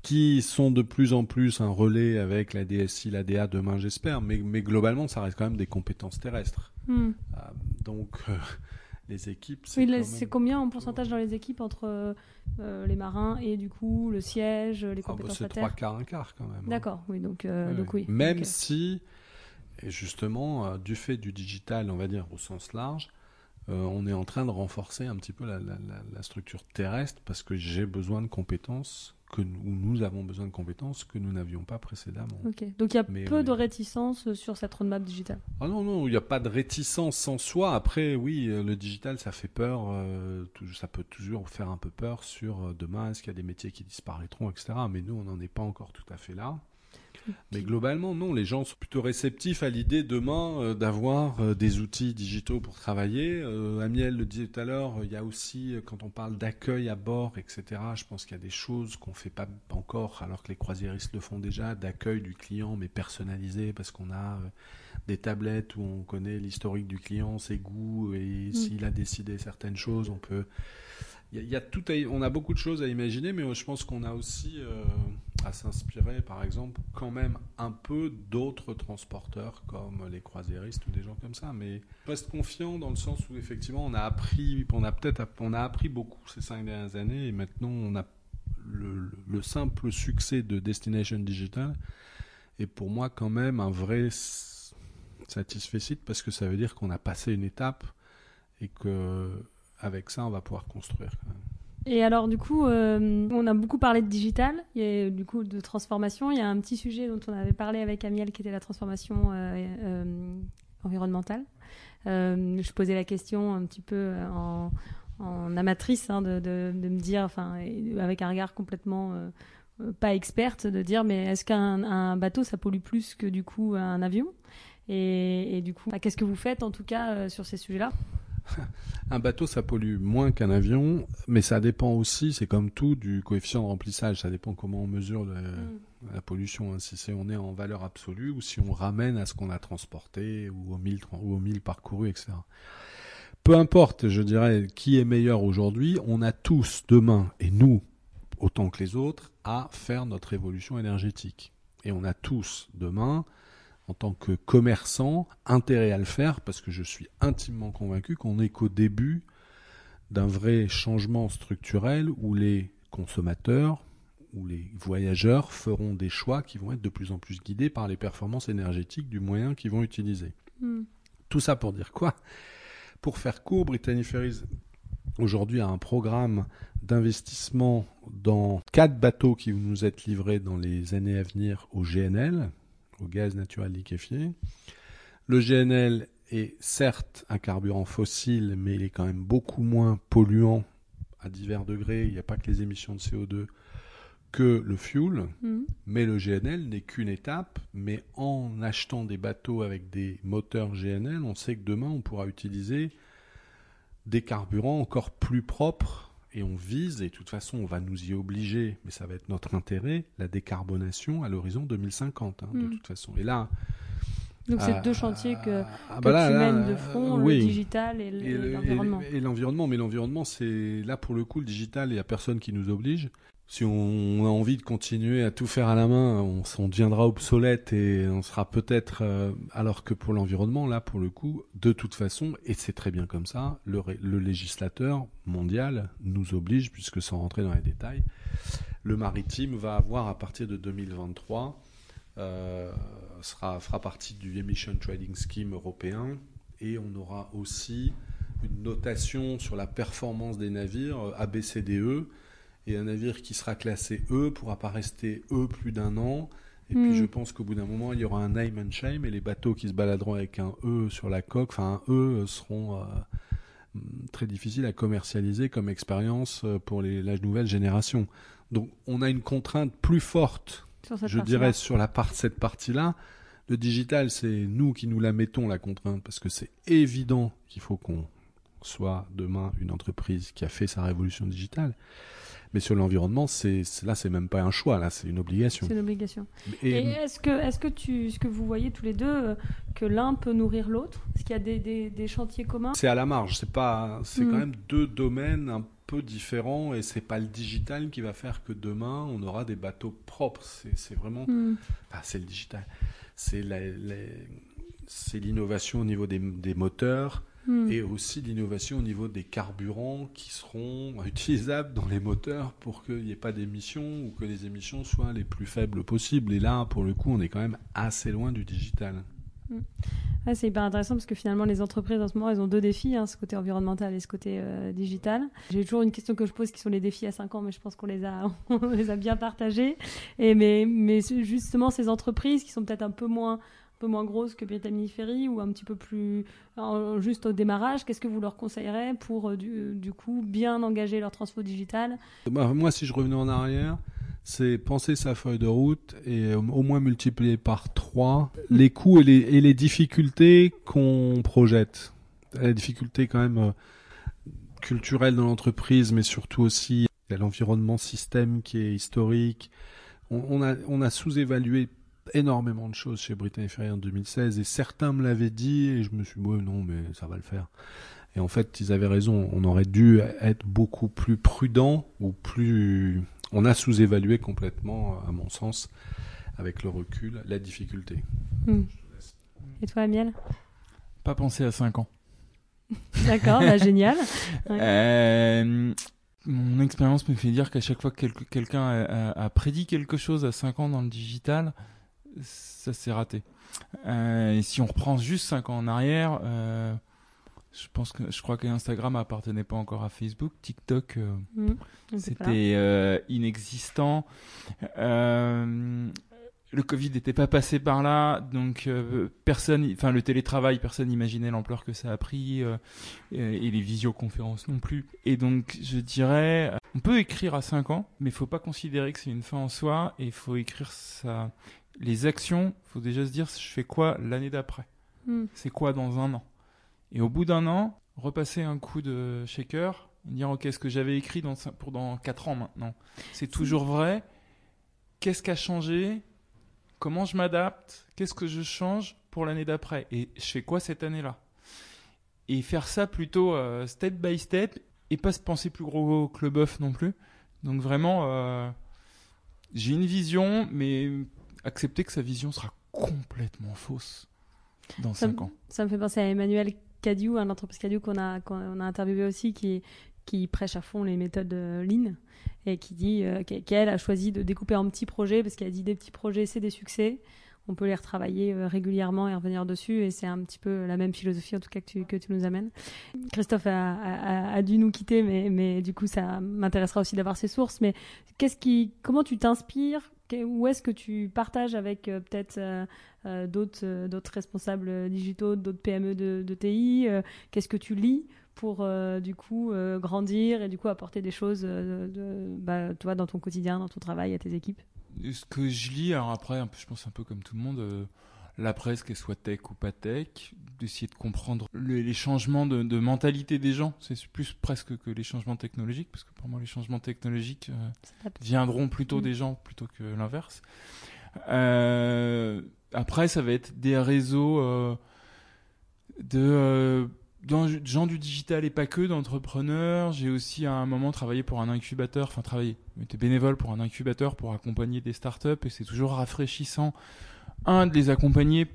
qui sont de plus en plus un relais avec la DSI, la DA demain j'espère, mais, mais, globalement ça reste quand même des compétences terrestres. Hmm. Euh, donc les équipes... C'est oui, combien en pourcentage dans les équipes entre euh, les marins et du coup le siège, les ah, bah, compétences C'est trois quarts, un quart quand même. Hein. D'accord, oui, donc, donc oui. Même si, et justement, du fait du digital, on va dire au sens large, euh, on est en train de renforcer un petit peu la, la- la- la structure terrestre parce que j'ai besoin de compétences que nous, ou nous avons besoin de compétences que nous n'avions pas précédemment. Ok. Donc il y a Mais peu est- de réticence sur cette roadmap digitale. Ah non, non, il n'y a pas de réticence en soi. Après, oui, euh, le digital, ça fait peur. euh, tout- ça peut toujours faire un peu peur sur euh, demain, est-ce qu'il y a des métiers qui disparaîtront, etc. Mais nous, on n'en est pas encore tout à fait là. Mais globalement, non, les gens sont plutôt réceptifs à l'idée demain euh, d'avoir euh, des outils digitaux pour travailler. Euh, Amiel le disait tout à l'heure, il y a aussi, quand on parle d'accueil à bord, etc., je pense qu'il y a des choses qu'on fait pas encore, alors que les croisiéristes le font déjà, d'accueil du client, mais personnalisé, parce qu'on a des tablettes où on connaît l'historique du client, ses goûts, et s'il a décidé certaines choses, on peut... Y tout on a beaucoup de choses à imaginer, mais je pense qu'on a aussi euh, à s'inspirer, par exemple, quand même un peu d'autres transporteurs comme les croisiéristes ou des gens comme ça. Mais je reste confiant dans le sens où effectivement on a appris, on a peut-être, on a appris beaucoup ces cinq dernières années et maintenant on a le, le simple succès de Destination Digital est pour moi quand même un vrai s- satisfait parce que ça veut dire qu'on a passé une étape et que avec ça on va pouvoir construire. Et alors, du coup, euh, on a beaucoup parlé de digital, il y a, du coup de transformation. Il y a un petit sujet dont on avait parlé avec Amiel qui était la transformation euh, euh, environnementale. Je posais la question un petit peu en, amatrice hein, de, me dire, enfin, avec un regard complètement pas experte, de dire mais est-ce qu'un un bateau ça pollue plus que du coup un avion? Et, du coup, bah, qu'est-ce que vous faites en tout cas sur ces sujets-là? Un bateau, ça pollue moins qu'un avion, mais ça dépend aussi, c'est comme tout, du coefficient de remplissage. Ça dépend comment on mesure le- la pollution, hein. si c'est on est en valeur absolue ou si on ramène à ce qu'on a transporté ou aux mille, ou aux parcourus, etc. Peu importe, je dirais, qui est meilleur aujourd'hui, on a tous demain, et nous, autant que les autres, à faire notre évolution énergétique. Et on a tous demain, en tant que commerçant, intérêt à le faire parce que je suis intimement convaincu qu'on n'est qu'au début d'un vrai changement structurel où les consommateurs ou les voyageurs feront des choix qui vont être de plus en plus guidés par les performances énergétiques du moyen qu'ils vont utiliser. Hmm. Tout ça pour dire quoi? Pour faire court, Brittany Ferries aujourd'hui a un programme d'investissement dans quatre bateaux qui vont nous être livrés dans les années à venir au GNL, au gaz naturel liquéfié. Le GNL est certes un carburant fossile, mais il est quand même beaucoup moins polluant à divers degrés. Il n'y a pas que les émissions de CO2 que le fuel. Hmm. Mais le GNL n'est qu'une étape, mais en achetant des bateaux avec des moteurs GNL, on sait que demain on pourra utiliser des carburants encore plus propres et on vise, et de toute façon on va nous y obliger, mais ça va être notre intérêt, la décarbonation à l'horizon 2050, hein, de Mm. toute façon. Et là, Donc c'est ah, deux chantiers que, ah, que bah là, tu là, mènes de front, oui. le digital et le- Et le- l'environnement. Et, l'environnement, mais l'environnement, c'est là pour le coup, le digital, il n'y a personne qui nous oblige. Si on a envie de continuer à tout faire à la main, on, on deviendra obsolète et on sera peut-être. euh, alors que pour l'environnement, là, pour le coup, de toute façon, et c'est très bien comme ça, le législateur mondial nous oblige, puisque sans rentrer dans les détails, le maritime va avoir à partir de 2023 euh, sera, fera partie du Emission Trading Scheme européen et on aura aussi une notation sur la performance des navires euh, ABCDE et un navire qui sera classé E pourra pas rester E plus d'un an et Hmm. puis je pense qu'au bout d'un moment il y aura un name and shame et les bateaux qui se baladeront avec un E sur la coque, enfin un E seront euh, très difficiles à commercialiser comme expérience euh, pour les, la nouvelle génération. Donc on a une contrainte plus forte Sur cette je dirais sur la part, cette partie-là, le digital, c'est nous qui nous la mettons, la contrainte, parce que c'est évident qu'il faut qu'on soit demain une entreprise qui a fait sa révolution digitale. Mais sur l'environnement, c'est là, c'est même pas un choix, là, c'est une obligation. C'est une obligation. Et, Et est-ce que, est-ce que tu, ce que vous voyez tous les deux, euh, que l'un peut nourrir l'autre? Est-ce qu'il y a des, des, des chantiers communs? C'est à la marge, c'est pas, c'est Mm. quand même deux domaines un peu différents, et c'est pas le digital qui va faire que demain on aura des bateaux propres. C'est vraiment Hmm. C'est le digital. C'est l'innovation au niveau des, des moteurs Hmm. et aussi l'innovation au niveau des carburants qui seront utilisables dans les moteurs pour qu'il n'y ait pas d'émissions ou que les émissions soient les plus faibles possibles. Et là, pour le coup, on est quand même assez loin du digital. C'est hyper intéressant parce que finalement, les entreprises en ce moment, elles ont deux défis, hein, ce côté environnemental et ce côté euh, digital. J'ai toujours une question que je pose qui sont les défis à 5 ans, mais je pense qu'on les a, bien partagés. Et mais justement, ces entreprises qui sont peut-être un peu moins peu moins grosses que Brittany Ferry ou un petit peu plus juste au démarrage, qu'est-ce que vous leur conseillerez pour euh, du, du, coup bien engager leur transfo digital? Bah, Moi, si je revenais en arrière, c'est penser sa feuille de route et au moins multiplier par trois les coûts et les, et les difficultés qu'on projette. Les difficultés quand même euh, culturelles dans l'entreprise, mais surtout aussi l'environnement système qui est historique. On, on a, on a sous-évalué énormément de choses chez Britannique Ferry en 2016 et certains me l'avaient dit et je me suis dit ouais, non mais ça va le faire. Et en fait ils avaient raison, on aurait dû être beaucoup plus prudent ou plus on a sous-évalué complètement, à mon sens, avec le recul, la difficulté. Hmm. Et toi, Amiel? Pas penser à 5 ans. D'accord, bah, génial. Euh, mon expérience me fait dire qu'à chaque fois que quelqu'un a, prédit quelque chose à 5 ans dans le digital, ça s'est raté. Euh, et si on reprend juste 5 ans en arrière, euh, je pense que je crois que Instagram appartenait pas encore à Facebook, TikTok euh, mm, c'était inexistant. Le Covid n'était pas passé par là, donc personne, enfin le télétravail, personne n'imaginait l'ampleur que ça a pris et les visioconférences non plus. Et donc je dirais, on peut écrire à 5 ans, mais il faut pas considérer que c'est une fin en soi et il faut écrire ça. Les actions, faut déjà se dire, je fais quoi l'année d'après mm. C'est quoi dans un an et au bout d'un an, repasser un coup de shaker, dire ok, ce que j'avais écrit dans, pour dans 4 ans maintenant, c'est toujours vrai. Qu'est-ce qui a changé Comment je m'adapte Qu'est-ce que je change pour l'année d'après Et je fais quoi cette année-là Et faire ça plutôt euh, step by step et pas se penser plus gros que le bœuf non plus. Donc vraiment, euh, j'ai une vision, mais accepter que sa vision sera complètement fausse dans 5 ans. Ça me fait penser à Emmanuel Cadieu, un entreprise Cadieu qu'on a, a interviewé aussi, qui, qui prêche à fond les méthodes euh, Lean et qui dit euh, qu'elle a choisi de découper en petits projets parce qu'elle a dit des petits projets, c'est des succès. On peut les retravailler euh, régulièrement et revenir dessus et c'est un petit peu la même philosophie en tout cas que tu, que tu nous amènes. Christophe a, a, dû nous quitter mais, mais du coup ça m'intéressera aussi d'avoir ses sources. Mais qu'est-ce qui, comment tu t'inspires où est-ce que tu partages avec euh, peut-être euh, euh, d'autres d'autres responsables digitaux, d'autres PME de, TI Qu'est-ce que tu lis pour du coup grandir et du coup apporter des choses bah, toi dans ton quotidien, dans ton travail, à tes équipes? Ce que je lis, alors après, je pense un peu comme tout le monde la presse, qu'elle soit tech ou pas tech, d'essayer de comprendre les changements de, mentalité des gens. C'est plus presque que les changements technologiques, parce que pour moi, les changements technologiques euh, viendront plutôt mm. des gens plutôt que l'inverse. Euh, après, ça va être des réseaux euh, de gens du digital et pas que, d'entrepreneurs. J'ai aussi à un moment travaillé pour un incubateur, enfin travaillé, été bénévole pour un incubateur pour accompagner des startups et c'est toujours rafraîchissant un, de les accompagner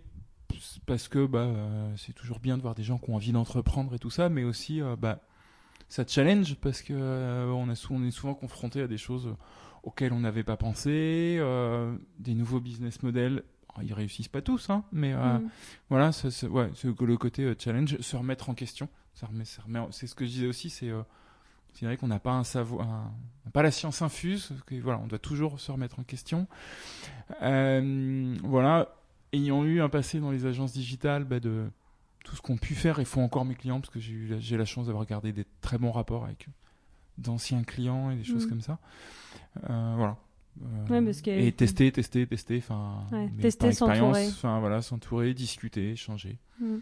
parce que bah, euh, c'est toujours bien de voir des gens qui ont envie d'entreprendre et tout ça, mais aussi euh, bah, ça challenge parce que euh, on, est souvent confronté à des choses auxquelles on n'avait pas pensé, des nouveaux business models. ils réussissent pas tous, hein, mais mm. voilà, c'est ouais, le côté challenge, se remettre en question. C'est ce que je disais aussi, c'est c'est vrai qu'on n'a pas un savoir, pas la science infuse. Que, voilà, on doit toujours se remettre en question. Voilà, ayant eu un passé dans les agences digitales, bah, de tout ce qu'ont pu faire et font encore mes clients, parce que j'ai la chance d'avoir gardé des très bons rapports avec d'anciens clients et des choses mmh. comme ça. Euh, voilà. Euh, et tester, tester, tester, enfin, tester, s'entourer, enfin voilà, s'entourer, discuter, échanger. Mmh.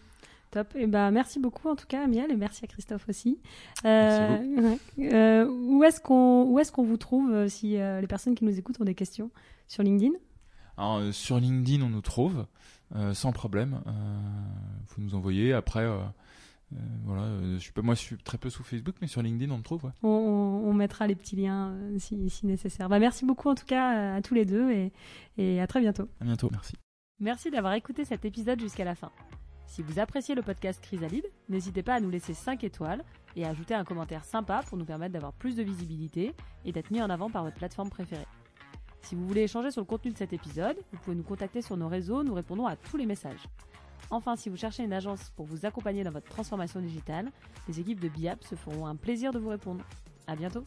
Top. Et bah, merci beaucoup en tout cas, Amiel, et merci à Christophe aussi. Euh, euh, où est-ce qu'on est-ce qu'on vous trouve euh, si les personnes qui nous écoutent ont des questions sur LinkedIn? Alors, Sur LinkedIn, on nous trouve sans problème. faut nous envoyer. Après, voilà, je suis pas, moi, je suis très peu sous Facebook, mais sur LinkedIn, on me trouve. On, mettra les petits liens si, si, nécessaire. Bah, merci beaucoup en tout cas à tous les deux et, et à très bientôt. À bientôt. Merci. Merci d'avoir écouté cet épisode jusqu'à la fin. Si vous appréciez le podcast Chrysalide, n'hésitez pas à nous laisser 5 étoiles et à ajouter un commentaire sympa pour nous permettre d'avoir plus de visibilité et d'être mis en avant par votre plateforme préférée. Si vous voulez échanger sur le contenu de cet épisode, vous pouvez nous contacter sur nos réseaux, nous répondons à tous les messages. Enfin, si vous cherchez une agence pour vous accompagner dans votre transformation digitale, les équipes de BIAP se feront un plaisir de vous répondre. À bientôt!